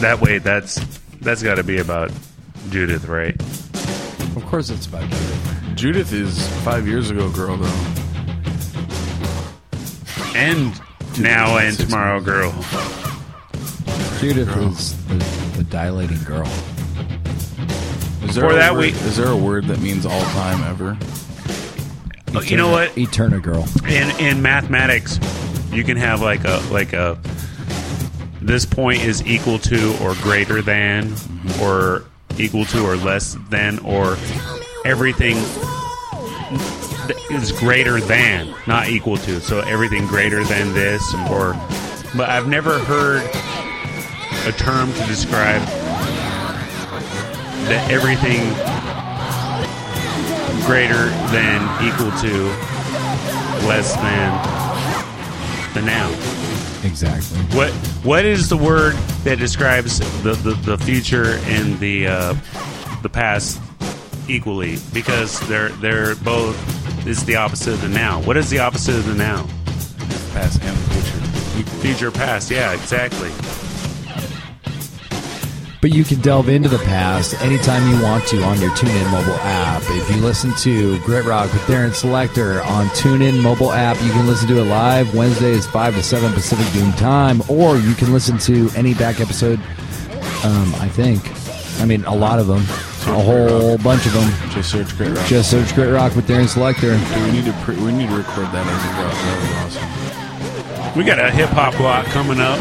That way, that's that's got to be about Judith, right? Of course, it's about Judith. Judith is five years ago, girl though. And now and Tomorrow Girl. Judith is the, the dilating girl. Is there For a that word, week- is there a word that means all time ever? Oh, you know what? Eterna girl. In in mathematics, you can have like a like a this point is equal to or greater than or equal to or less than or everything is greater than not equal to so everything greater than this or but I've never heard a term to describe that everything greater than equal to less than the noun Exactly. what what is the word that describes the, the, the future and the uh, the past equally? Because they're they're both is the opposite of the noun. What is the opposite of the noun? Past and future. Future past, yeah, exactly. But you can delve into the past anytime you want to on your TuneIn mobile app. If you listen to Grit Rock with Darren Selector on TuneIn mobile app, you can listen to it live Wednesdays 5 to 7 Pacific Doom Time, or you can listen to any back episode, um, I think. I mean, a lot of them. A whole bunch of them. Just search Grit Rock. Just search Grit Rock with Darren Selector. Do we need to pre- we need to record that as a rock. That would be awesome. We got a hip hop block coming up.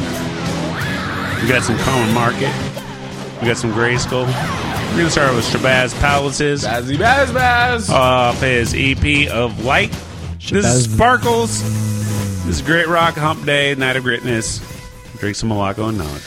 We got some Common Market. We got some Grayskull. We're gonna start with Shabazz Palaces. Bazzy Baz Baz. Off his EP of Light. This is Shabazz- Sparkles. This is Grit Rock Hump Day, Night of Gritness. Drink some Malaco and nod.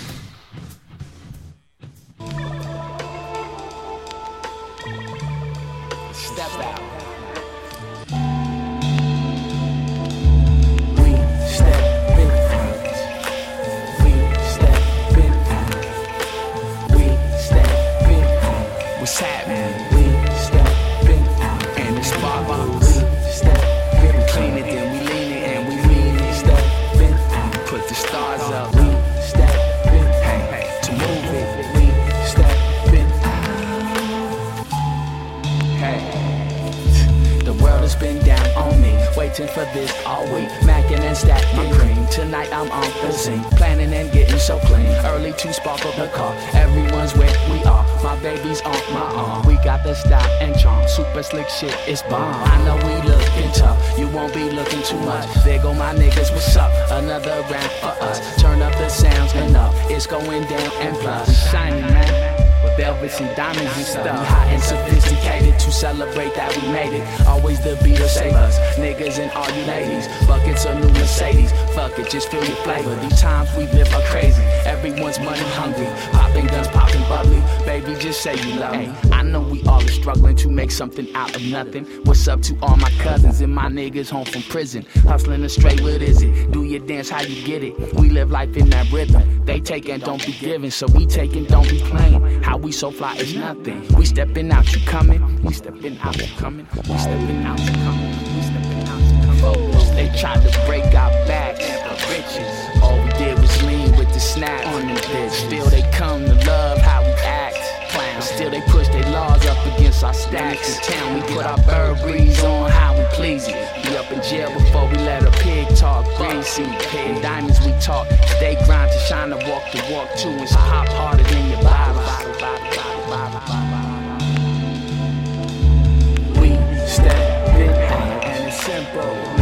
To spark up the car. Everyone's where we are. My baby's on my arm. We got the style and charm. Super slick shit, it's bomb. I know we looking tough. You won't be looking too much. There go my niggas, what's up? Another round for us. Turn up the sounds enough. It's going down and plus. Shining, man. Velvets and diamonds and stuff. We Hot and sophisticated to celebrate that we made it. Always the beat will save us. Niggas and all you ladies. Buckets of new Mercedes. Fuck it, just feel your flavor. These times we live are crazy. Everyone's money hungry. Popping guns, popping bubbly. Baby, just say you love me. I know we all are struggling to make something out of nothing. What's up to all my cousins and my niggas home from prison? Hustling and straight, what is it? Do your dance, how you get it? We live life in that rhythm. They take and don't be giving, so we take and don't be playing. How we so fly is nothing. We stepping out, you coming? We stepping out, you coming? We stepping out, you coming? We stepping out, you coming? They tried to break our backs, bitches. All we did was lean with the snap on them bitch. Still they come to love how we. Still they push their laws up against our stacks. In town we put our Burberry's on how we please it. We up in jail before we let a pig talk. Seed, and diamonds we talk. Stay grind to shine and walk the walk too. It's hop harder than your bottle. We step in and it's simple.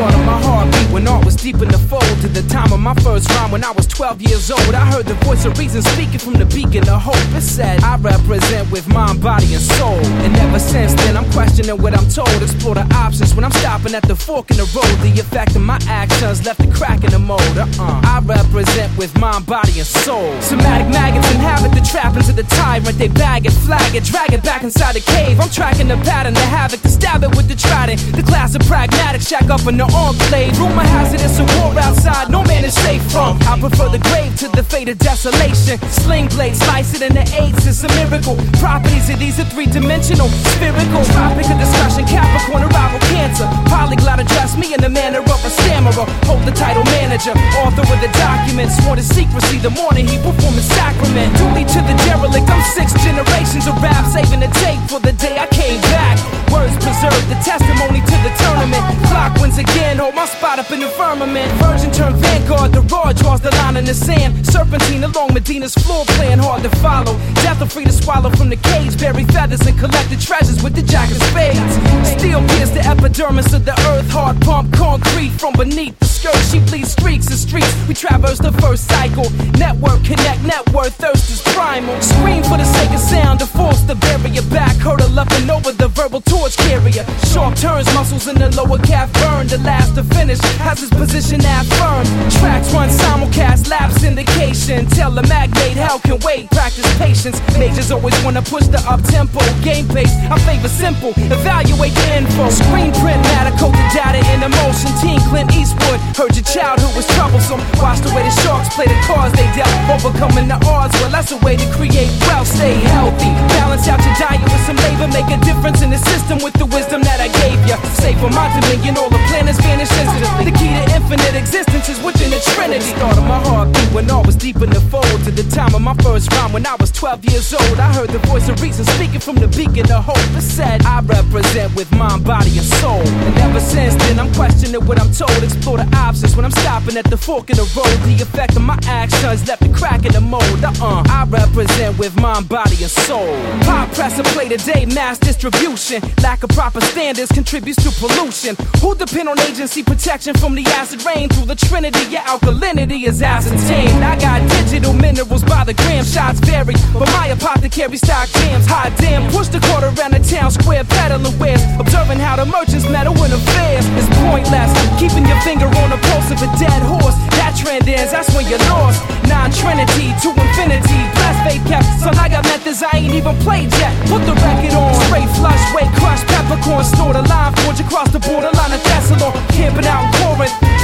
Start of my heartbeat, when art was deep in the fold, to the time of my first rhyme when I was 12 years old, I heard the voice of reason speaking from the beacon of hope. It said, I represent with mind, body, and soul. And ever since then, I'm questioning what I'm told. Explore the options when I'm stopping at the fork in the road. The effect of my actions left a crack in the mold. Uh-uh. I represent with mind, body, and soul. Somatic maggots inhabit the trappings of the tyrant. They bag it, flag it, drag it back inside the cave. I'm tracking the pattern, the havoc, to stab it with the trident. The class of pragmatic shack up in the enclave. Rumor it's a war outside, no man is safe from. I prefer the grave to the fate of desolation. Sling blade, slice it in the eights, it's a miracle. Properties of these are three dimensional, spherical. Topic of discussion, Capricorn, arrival, cancer. Polyglot address me in the manner of a stammerer. Hold the title manager, author of the documents. Sworn to secrecy the morning he performed the sacrament. Duty to the derelict, I'm six generations of rap, saving the tape for the day I came back. Words preserve the testimony to the tournament. Clock wins again, hold my spot up in the firmament. Virgin turned vanguard, the raw draws the line in the sand. Serpentine along Medina's floor plan, hard to follow. Death are free to swallow from the cage, bury feathers and collect the treasures with the jack of spades. Steel pierce the epidermis of the earth, hard pump concrete from beneath the skirt. She bleeds streaks and streets. We traverse the first cycle. Network connect, net worth, thirst is primal. Scream for the sake of sound, to force the barrier back, hurdle up and over the verbal torch carrier. Sharp turns, muscles in the lower calf burn. The last to finish has his position at firm. Tracks run simulcast, lab syndication. Tell the magnate how can wait. Practice patience. Majors always wanna push the up tempo. Game pace, I favor simple. Evaluate the info. Screen print matter, code the data in emotion. Teen Clint Eastwood. Heard your childhood was troublesome. Watch the way the sharks play the cards they dealt. Overcoming the odds, well, that's a way to create wealth. Stay healthy. Balance out your diet with some labor. Make a difference in the system with the wisdom that I gave you. Save for my dominion, all the planets vanish instantly. The key to infinite existence is within the Trinity. Start of my heartbeat when all was deep in the fold. To the time of my first rhyme when I was 12 years old. I heard the voice of reason speaking from the beacon of hope. It said, I represent with mind, body, and soul. And ever since then, I'm questioning what I'm told. Explore the options when I'm stopping at the fork in the road. The effect of my actions left a crack in the mold. Uh-uh. I represent with mind, body, and soul. Pop press and play today, mass distribution. Lack of proper standards contributes to pollution. Who depend on agency protection from the acid rain through the trinity? Your alkalinity is ascertained. I got digital minerals by the gram, shots vary. But my apothecary stock jams. Hot damn, push the quarter around the town square, peddling wares. Observing how the merchants meddle in affairs is pointless. Keeping your finger on the pulse of a dead horse. That trend ends, that's when you're lost. Non trinity to infinity. Blast faith kept. Son, I got methods I ain't even played yet. Put the record on. Straight flush, weight crush, peppercorn. Store the line, forge across the borderline of Thessalon. Camping out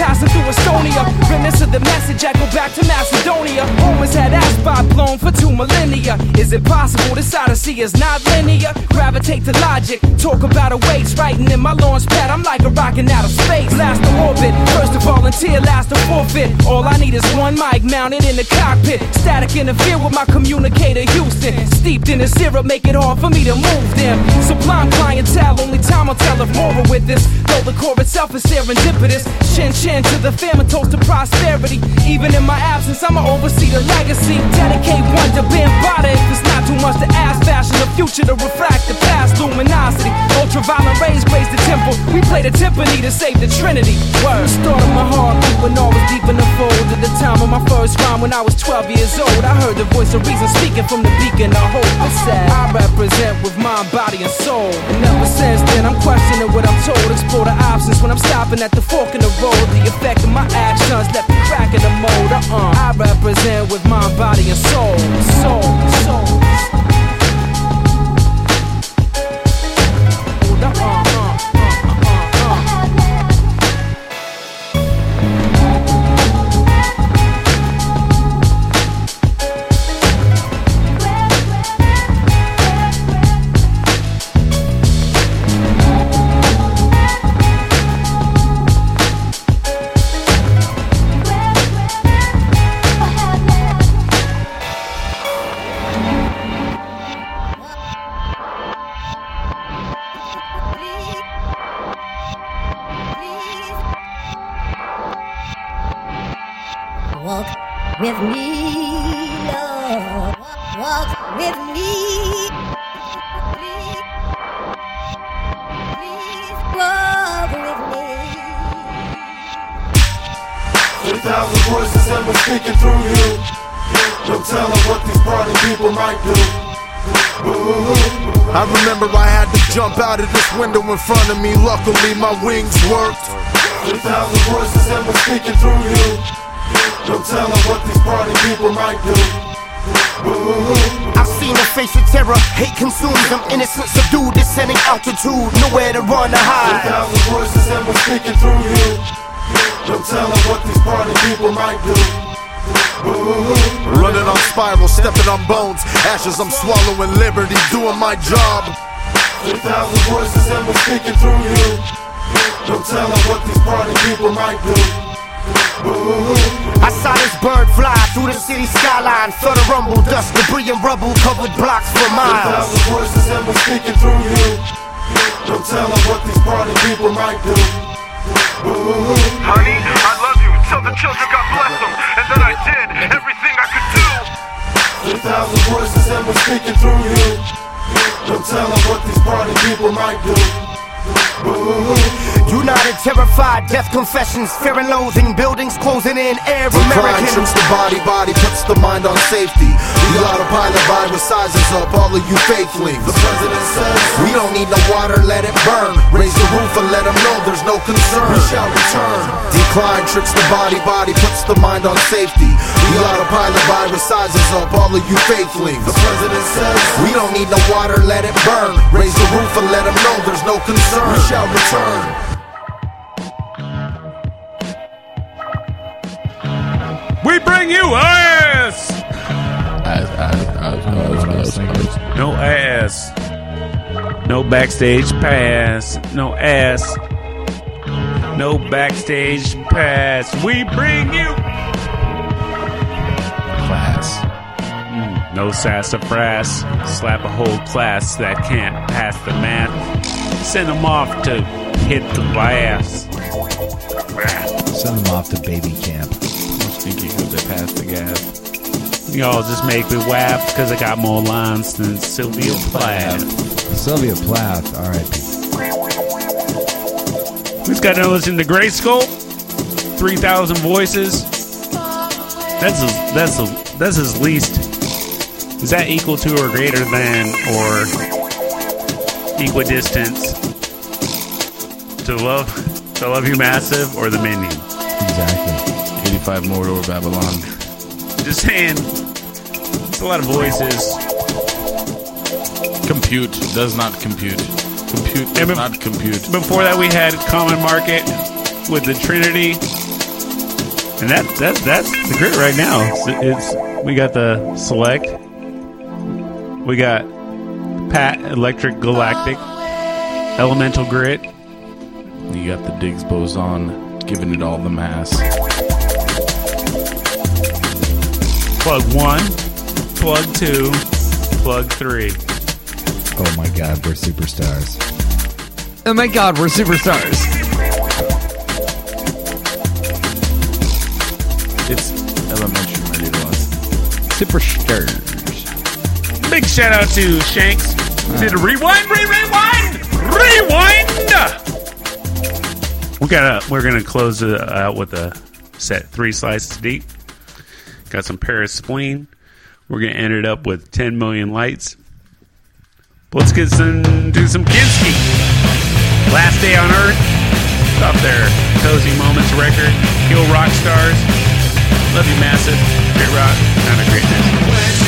passing through Estonia. Reminisce of the message, echo back to Macedonia. Romans had Aspot blown for two millennia. Is it possible this odyssey is not linear? Gravitate to logic, talk about a weights. Writing in my launch pad, I'm like a rocket out of space. Last to orbit, first to volunteer, last to forfeit. All I need is one mic mounted in the cockpit. Static interfere with my communicator, Houston. Steeped in the syrup, make it hard for me to move them. Sublime clientele, only time will tell if more with this. Though the core itself is serendipitous. Shin shin to the famine, toast to prosperity. Even in my absence, I'ma oversee the legacy. Dedicate one to Bambaataa if it's not too much to ask. Fashion the future to refract the past. Luminosity, ultraviolet rays grace the temple. We play the timpani to save the Trinity. Word. Started my heartbeat when all was deep in the fold. At the time of my first rhyme when I was 12 years old, I heard the voice of reason speaking from the beacon of hope. It said, I represent with mind, body, and soul. And ever since then, I'm questioning what I'm told. Explore the options when I'm stopping at the fork in the road. The effect of my actions left a crack in the mold. Uh-uh. I represent with mind, body, and soul. Soul, soul. Walk in front of me. Luckily, my wings worked. Three thousand voices and we're speaking through you. No telling what these party people might do. I've seen a face of terror, hate consumes them, innocent subdued, descending altitude, nowhere to run or Three hide. thousand voices and we're speaking through you. No telling what these party people might do. Running on spirals, stepping on bones. Ashes, I'm swallowing liberty, doing my job. Three thousand voices and we're speaking through you. No telling what these party people might do. I saw this bird fly through the city skyline, felt a rumble, dust, debris, and rubble covered blocks for Three miles. thousand voices and we're speaking through you. No telling what these party people might do. Honey, I love you. Tell the children God bless them. And then I did everything I could do. Three thousand voices and we're speaking through you. No telling what these party people might do. United, terrified, death confessions, fear and loathing, buildings closing in, air The trips the body, body puts the mind on safety. We gotta pile the autopilot virus sizes up all of you fakelings. The president says we don't need no water, let it burn. Raise the roof and let them know there's no concern. We shall return. Decline tricks the body, body puts the mind on safety. The autopilot virus sizes up all of you fakelings. The president says we don't need no water, let it burn. Raise the roof and let them know there's no concern. We shall return. We bring you ass. No ass. No backstage pass. No ass. No backstage pass. We bring you class. Mm, no sassafras. Slap a whole class that can't pass the math. Send them off to hit the glass. Send them off to baby camp. Stinky because they passed the gas. Y'all just make me laugh because I got more lines than Sylvia Plath. Sylvia Plath, R.I.P. Who's got to listen to Grayskull? 3,000 voices. That's his, that's his, that's his least. Is that equal to or greater than or equidistant to love to love you massive or the minion? Exactly. 85 Mordor Babylon. Just saying, it's a lot of voices. Compute does not compute. Compute does bef- not compute. Before that, we had Common Market with the Trinity, and that that that's the grit right now. It's, it's we got the Select, we got Pat Electric Galactic, Elemental Grit. You got the Diggs boson giving it all the mass. Plug one, plug two, plug three. Oh my god, we're superstars. Oh my god, we're superstars. It's elementary, my little ones. Superstars. Big shout out to Shanks. Uh. Did a rewind, re rewind, rewind. We got to We're gonna close it out with a set three slices deep. Got some Paris spleen. We're gonna end it up with 10 million lights. Let's get some do some Kinski. Last day on Earth. Up there, Cosy Moments record. Kill Rock Stars. Love you, massive. Grit Rock. Kind of greatness.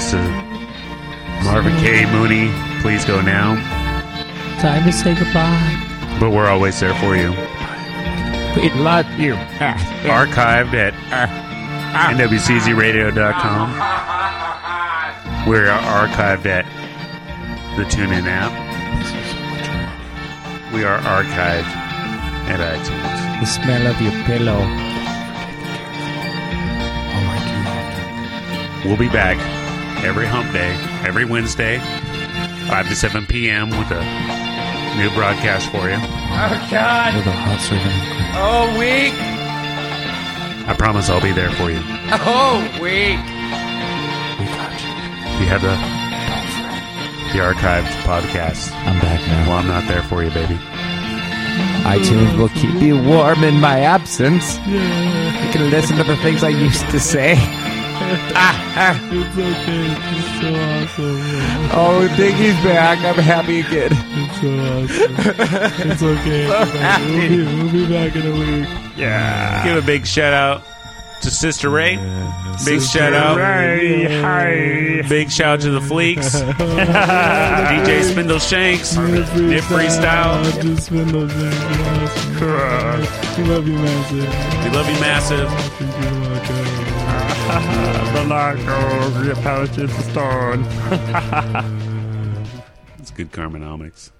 Time for us to. Marvin K. Mooney, please go now. Time to say goodbye. But we're always there for you. We love you. Archived at nwczradio.com. We're archived at the TuneIn app. We are archived at iTunes. The smell of your pillow. We'll be back every hump day, every Wednesday, 5 to 7 p.m. with a new broadcast for you. Oh, God. With a hot serving. Oh, weak. I promise I'll be there for you. Oh, weak. You have the the archived podcast. I'm back now. Well, I'm not there for you, baby. iTunes will keep you warm in my absence. You can listen to the things I used to say. ah, Ah. It's okay. It's so awesome. Oh, Diggy's back. I'm happy again. It's so awesome. It's okay. So happy. We'll, be, we'll be back in a week. Yeah. Give a big shout out to Sister Ray. Big Sister shout out. Ray, hi. Big shout out to the Fleeks. DJ Spindle Shanks. Nip Freestyle. Just spindle We love you, massive. We love you, massive. the Narcos, your pouch is stone. It's good Carmenomics.